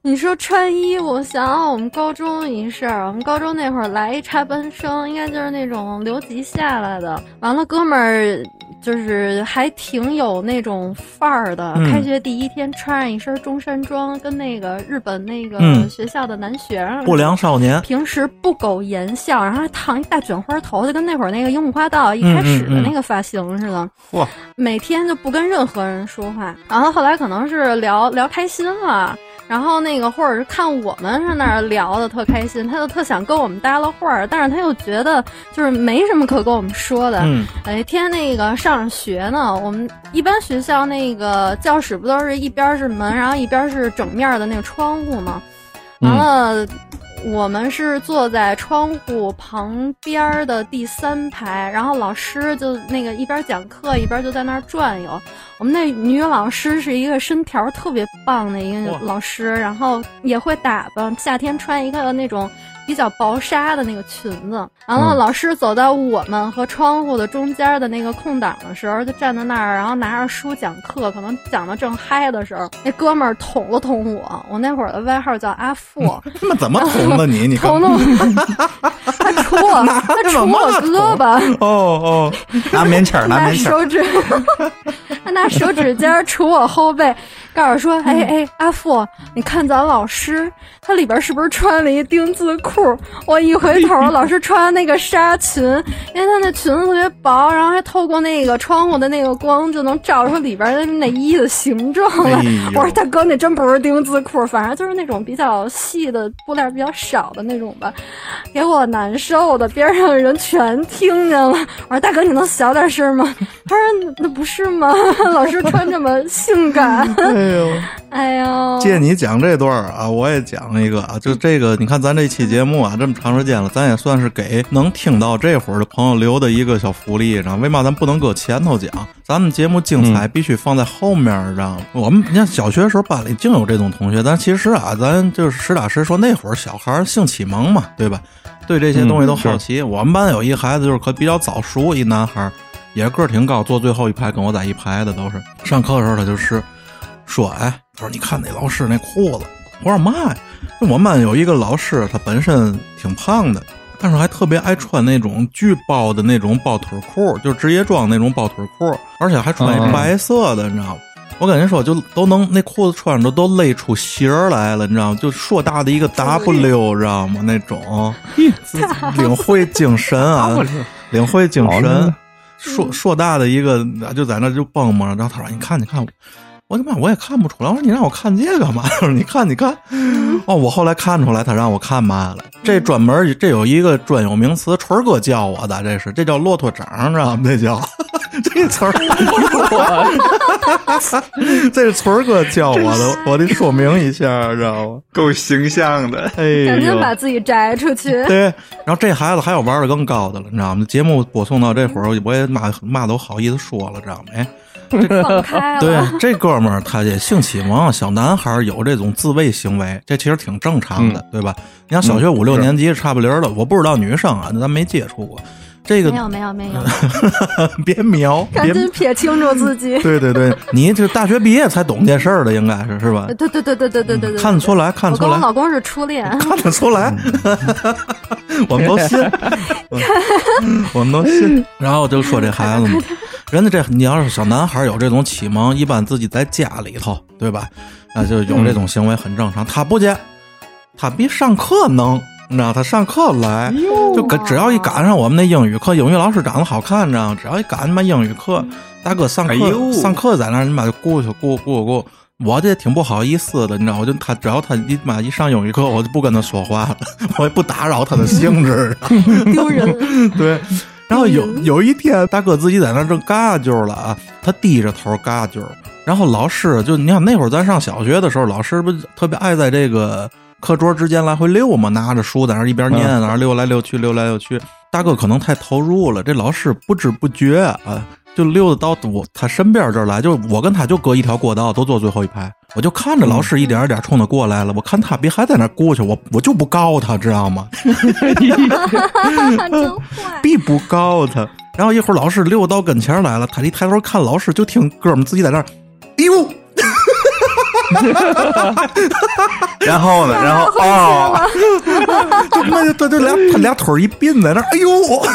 你说穿衣服，想想我们高中一事儿，我们高中那会儿来一插班生，应该就是那种留级下来的。完了，哥们儿就是还挺有那种范儿的。
嗯
开学第一天穿上一身中山装，跟那个日本那个
嗯
学校的男学生。
不良少年。
平时不苟言笑，然后还烫一大卷花头，就跟那会儿那个樱木花道一开始的那个发型似的。
哇，
每天就不跟任何人说话。然后后来可能是聊聊开心了，然后那个或者是看我们是那儿聊的特开心，他就特想跟我们搭了话儿，但是他又觉得就是没什么可跟我们说的。
嗯
有一天那个上着学呢，我们一般学校那个教室不都是一边是门，然后一边是整面的那个窗户吗？完了。我们是坐在窗户旁边儿的第三排，然后老师就那个一边讲课一边就在那儿转悠。我们那女老师是一个身条特别棒的一个老师，然后也会打扮，夏天穿一个那种比较薄纱的那个裙子。然后
嗯
老师走到我们和窗户的中间的那个空档的时候，就站在那儿，然后拿着书讲课，可能讲的正嗨的时候，那哥们儿捅了捅我。我那会儿的外号叫阿富。
他妈怎么捅的你？你看
捅捅，他杵我，他杵我胳膊，
哦哦，
拿棉签儿，拿
拿
棉签儿。
手指，他拿手指尖儿杵我后背，告诉说：“哎哎，阿富，你看咱老师，他里边是不是穿了一丁字裤？”我一回头，老师穿那个纱裙，因为他那裙子特别薄，然后还透过那个窗户的那个光，就能照出里边的内衣的形状来。
哎
我说大哥，那真不是丁字裤，反正就是那种比较细的布料比较少的那种吧，给我难受的，边上的人全听见了。我说大哥，你能小点声吗？他说那不是吗？老师穿这么性感，
哎 呦。
哎呦，
借你讲这段儿啊，我也讲一个啊，就这个，你看咱这期节目啊，这么长时间了，咱也算是给能听到这会儿的朋友留的一个小福利，知道吗为嘛咱不能搁前头讲？咱们节目精彩必须放在后面儿，知道吗？我们你看小学时候班里净有这种同学，但其实啊，咱就是实打实说，那会儿小孩儿性启蒙嘛，对吧？对这些东西都好奇。我们班有一孩子就是可比较早熟，一男孩儿，也个儿挺高，坐最后一排，跟我在一排的都是。上课的时候他就是说，哎，他说你看那老师那裤子，我说嘛呀？就我们班有一个老师，他本身挺胖的，但是还特别爱穿那种巨包的那种包腿裤，就是职业装那种包腿裤，而且还穿白色的，你知道吗？我跟你说，就都能那裤子穿着都勒出形儿来了，你知道吗？就硕大的一个 W，知道吗？那种 领会精神啊，领会精神，硕硕大的一个，就在那就蹦蹦。然后他说：“你看，你看，我他妈我也看不出来。我说你让我看这干嘛？你看你看。哦，我后来看出来他让我看嘛了。这专门这有一个专有名词，锤儿哥教我的，这是这叫骆驼掌，知道吗？这叫 这词儿，这是春儿哥教我的，我得说明一下，知道吗？
够形象的。
哎
赶紧，把自己摘出去。
对，然后这孩子还有玩的更高的了，你知道吗？节目播送到这会儿，我也嘛嘛都好意思说了，知道吗？哎，
放开了。
对，这哥们儿他这性启蒙，小男孩儿有这种自慰行为，这其实挺正常的，对吧？你像小学五六年级差不离儿了，我不知道女生啊，咱没接触过。这个
没有没有没有，
别瞄，
赶紧撇清楚自己。
对对对，你这大学毕业才懂这事儿的，应该是是吧？
对对对对对对对对，
看得出来，看得出来
我跟我，老公是初恋，
看得出来，我们都信，我们都信。然后就说这孩子嘛，人家这你要是小男孩有这种启蒙，一般自己在家里头，对吧？那，就有这种行为很正常。他不接，他比上课能。你知道他上课来，就跟只要一赶上我们那英语课，英语老师长得好看，你知道吗？只要一赶上妈英语课，大哥上课、
哎
上课在那儿，你妈就过去过过过。我这挺不好意思的，你知道，我就他只要他一妈一上英语课，我就不跟他说话了，我也不打扰他的兴致。
丢人。
对，然后有有一天，大哥自己在那儿正嘎啾了啊，他低着头嘎啾，然后老师就你看那会儿咱上小学的时候，老师不特别爱在这个课桌之间来回溜嘛，拿着书在那儿一边念，在那儿溜来溜去，溜来溜去。大哥可能太投入了，这老师不知不觉啊。就溜达到我他身边这儿来，就我跟他就隔一条过道，都坐最后一排。我就看着老师一点一点冲他过来了，我看他别还在那儿过去，我我就不告他，知道吗？
真坏。
必不告他。然后一会儿老师溜到跟前来了，他一抬头看老师，就听哥们自己在那儿，哎呦，
然后呢？然后 啊，
就那他就俩他俩腿一并在那儿，哎呦，我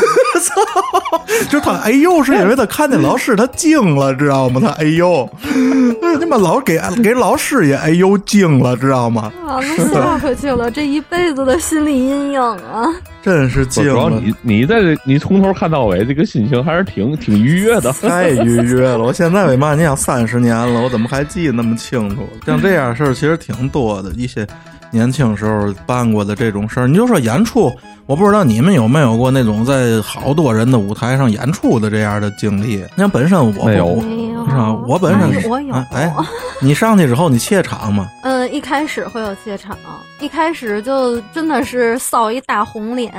操！就他哎呦，是因为他看见老师他惊了，知道吗？他哎呦，哎他妈老给给老师也哎呦惊了，知道吗？
啊，都吓回去了，这一辈子的心理阴影啊！
真是惊了。
主要你你在这你从头看到尾，这个心情还是挺挺愉悦的。
太愉悦了！我现在为嘛？你想三十年了，我怎么还记得那么清楚？像这样事儿其实挺多的，一些年轻时候办过的这种事儿。你就说演出，我不知道你们有没有过那种在好多人的舞台上演出的这样的经历。你像本身我
没有
是吧？我本身
我有
哎哎，你上去之后你怯场吗？
嗯，一开始会有怯场，一开始就真的是臊一大红脸，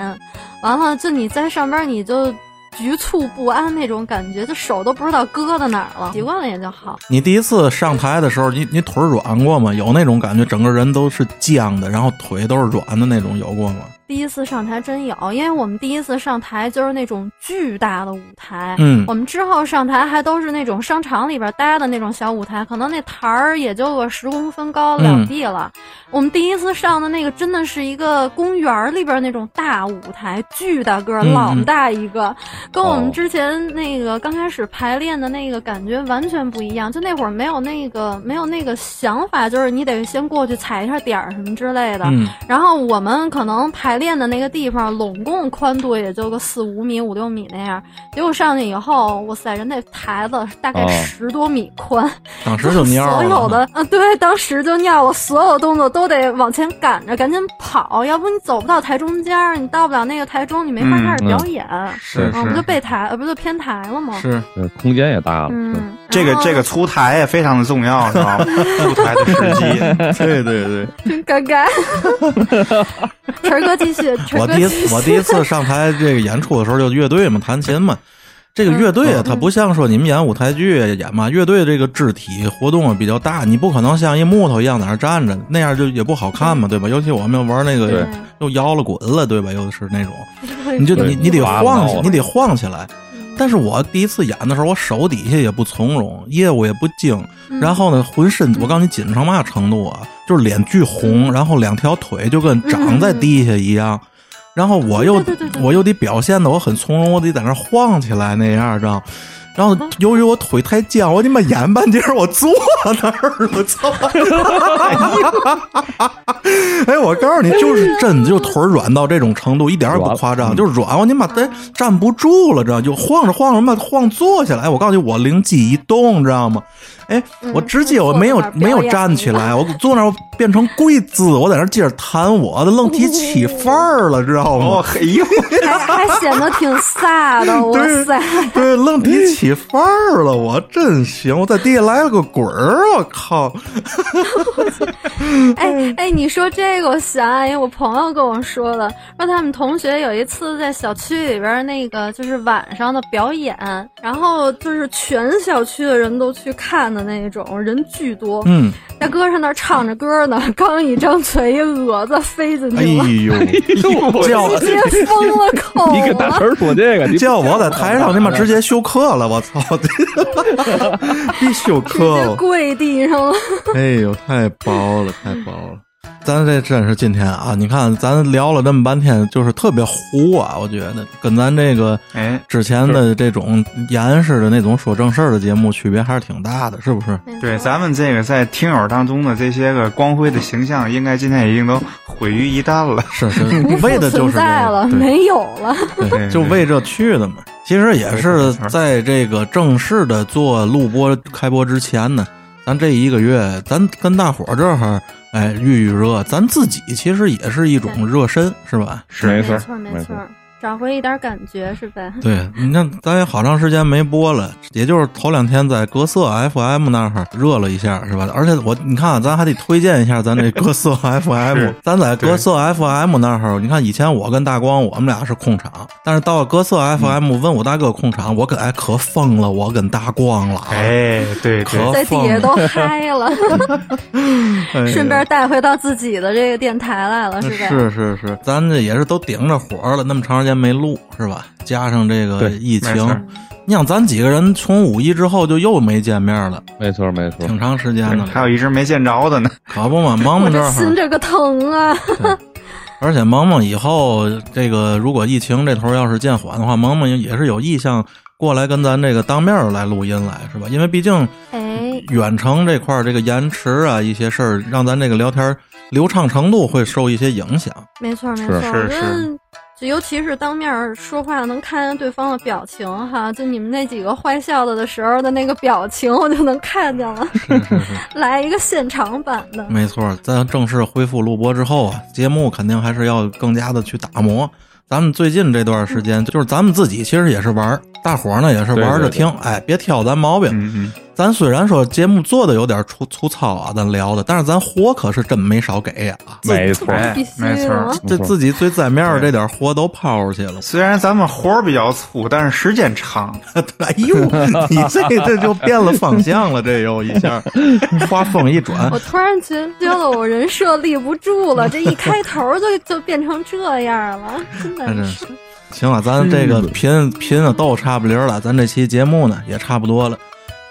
完了就你在上边你就局促不安那种感觉，就手都不知道搁到哪儿了，习惯了也就好。
你第一次上台的时候，你你腿儿软过吗？有那种感觉，整个人都是僵的，然后腿都是软的那种，有过吗？
第一次上台真有，因为我们第一次上台就是那种巨大的舞台，
嗯
我们之后上台还都是那种商场里边搭的那种小舞台，可能那台儿也就个十公分高两地了。我们第一次上的那个真的是一个公园里边那种大舞台，巨大个儿，
嗯
老大一个，跟我们
哦
之前那个刚开始排练的那个感觉完全不一样。就那会儿没有那个没有那个想法，就是你得先过去踩一下点儿什么之类的。
嗯
然后我们可能排练的那个地方，拢共宽度也就个四五米、五六米那样。结果上去以后，哇塞，人那台子大概
哦
十多米宽，
当时就尿了。
所有的啊，对，当时就尿了，所有动作都得往前赶着，赶紧跑，要不你走不到台中间，你到不了那个台中，你没法开始表演。
是
啊，我们就备台，呃，不就偏台了吗？
是，
嗯空间也大了。
嗯，
这个这个出台也非常的重要，知道吗？出台的时机。
对对对。
真尴尬。晨儿哥继续，
我第我第一次上台这个演出的时候，就乐队嘛，弹琴嘛。这个乐队啊，它不像说你们演舞台剧演嘛，乐队这个肢体活动啊比较大，你不可能像一木头一样在那站着，那样就也不好看嘛，对吧？尤其我们玩那个又摇了滚了，对吧？又是那种，你就你你得晃你得晃起来。但是我第一次演的时候，我手底下也不从容，业务也不精，
嗯。
然后呢，浑身我告诉你紧成嘛程度啊，就是脸巨红，然后两条腿就跟长在地下一样，然后我又我又得表现的我很从容，我得在那晃起来那样，知道。然后由于我腿太僵，我他妈演半截我坐那儿了，操！哎，我告诉你，就是真的，就腿儿软到这种程度，一点儿也不夸张，就是软，我你妈得站不住了，知道？就晃着晃着，妈晃坐下来。我告诉你，我灵机一动，知道吗？哎，
嗯
我直接我没有没有站起来，我坐那儿我变成跪姿，我在那儿接着弹我的，愣提起范儿了，知道吗？
哦，嘿呦，
还还显得挺飒的，哇塞！
对，愣提起范儿了，我真行！我在地下来了个滚儿，我靠！
哎哎，你说这个，我想起我朋友跟我说的，说他们同学有一次在小区里边那个就是晚上的表演，然后就是全小区的人都去看的那种，人巨多。
嗯，
大哥上那唱着歌呢，刚一张嘴，一蛾子飞进
哎
去了，哎
呦，叫
直接封了口
你给大婶。说这个，你
叫我在台上，你妈直接休克了，我操！必休
直接
克了！
跪地上了，
哎呦，太薄了，太薄了。咱这真是今天啊！你看，咱聊了这么半天，就是特别糊啊！我觉得跟咱这个
哎，
之前的这种严实的那种说正事儿的节目区别还是挺大的，是不是？
对，咱们这个在听友当中的这些个光辉的形象，应该今天已经都毁于一旦了。
是是 为的就是
在了，
这个，
没有了。
就为这去的嘛。其实也是在这个正式的做录播开播之前呢，咱这一个月，咱跟大伙儿这儿哎预预热，咱自己其实也是一种热身，是吧？
没错
没错没
没
错，找回一点感觉是呗？
对，你看咱也好长时间没播了，也就是头两天在格色 FM 那儿热了一下，是吧？而且我你看，咱还得推荐一下咱这格色 FM。咱在格色 FM 那儿，你看以前我跟大光我们俩是控场，但是到了格色 FM 问我大哥控场，我跟哎可疯了，我跟大光了，
哎，对对
可，
在底下都嗨了，顺便带回到自己的这个电台来了，是吧？
是是是，咱这也是都顶着火了，那么长时间没录，是吧？加上这个疫情，你想咱几个人从五一之后就又没见面了，
没错没错，
挺长时间的了，
还有一直没见着的呢。
可不嘛？萌萌这儿，
心这个疼啊！
而且萌萌以后这个如果疫情这头要是渐缓的话，萌萌也是有意向过来跟咱这个当面来录音来，是吧？因为毕竟
哎，
远程这块儿这个延迟啊，一些事儿让咱这个聊天流畅程度会受一些影响。
没错没错，
是
我觉得就尤其是当面说话能看见对方的表情哈，就你们那几个坏笑的的时候的那个表情，我就能看见了。
是是是。
来一个现场版的，
没错，咱正式恢复录播之后啊，节目肯定还是要更加的去打磨。咱们最近这段时间，就是咱们自己其实也是玩儿，大伙儿呢也是玩着听，哎，别挑咱毛病。
嗯嗯，
咱虽然说节目做的有点粗粗糙啊，咱聊的，但是咱活可是真没少给呀、
没错
没错。
这自己最在面儿这点活都抛出去了。
虽然咱们活儿比较粗，但是时间长。
哎呦，你这这就变了方向了，这又一下，画风一转
我，突然觉觉得我人设立不住了，这一开头就就变成这样了，真的是。
行了，咱这个频频的都差不离儿了，咱这期节目呢也差不多了。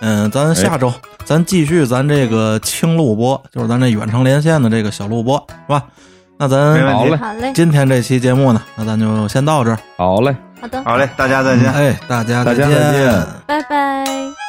嗯，咱下周、咱继续咱这个轻录播，就是咱这远程连线的这个小录播，是吧？那
没
咱
问题
好嘞
好嘞，
今天这期节目呢，那咱就先到这儿。
好嘞。
好的，
好嘞，大家再见。
哎，大家
大家再见
拜拜。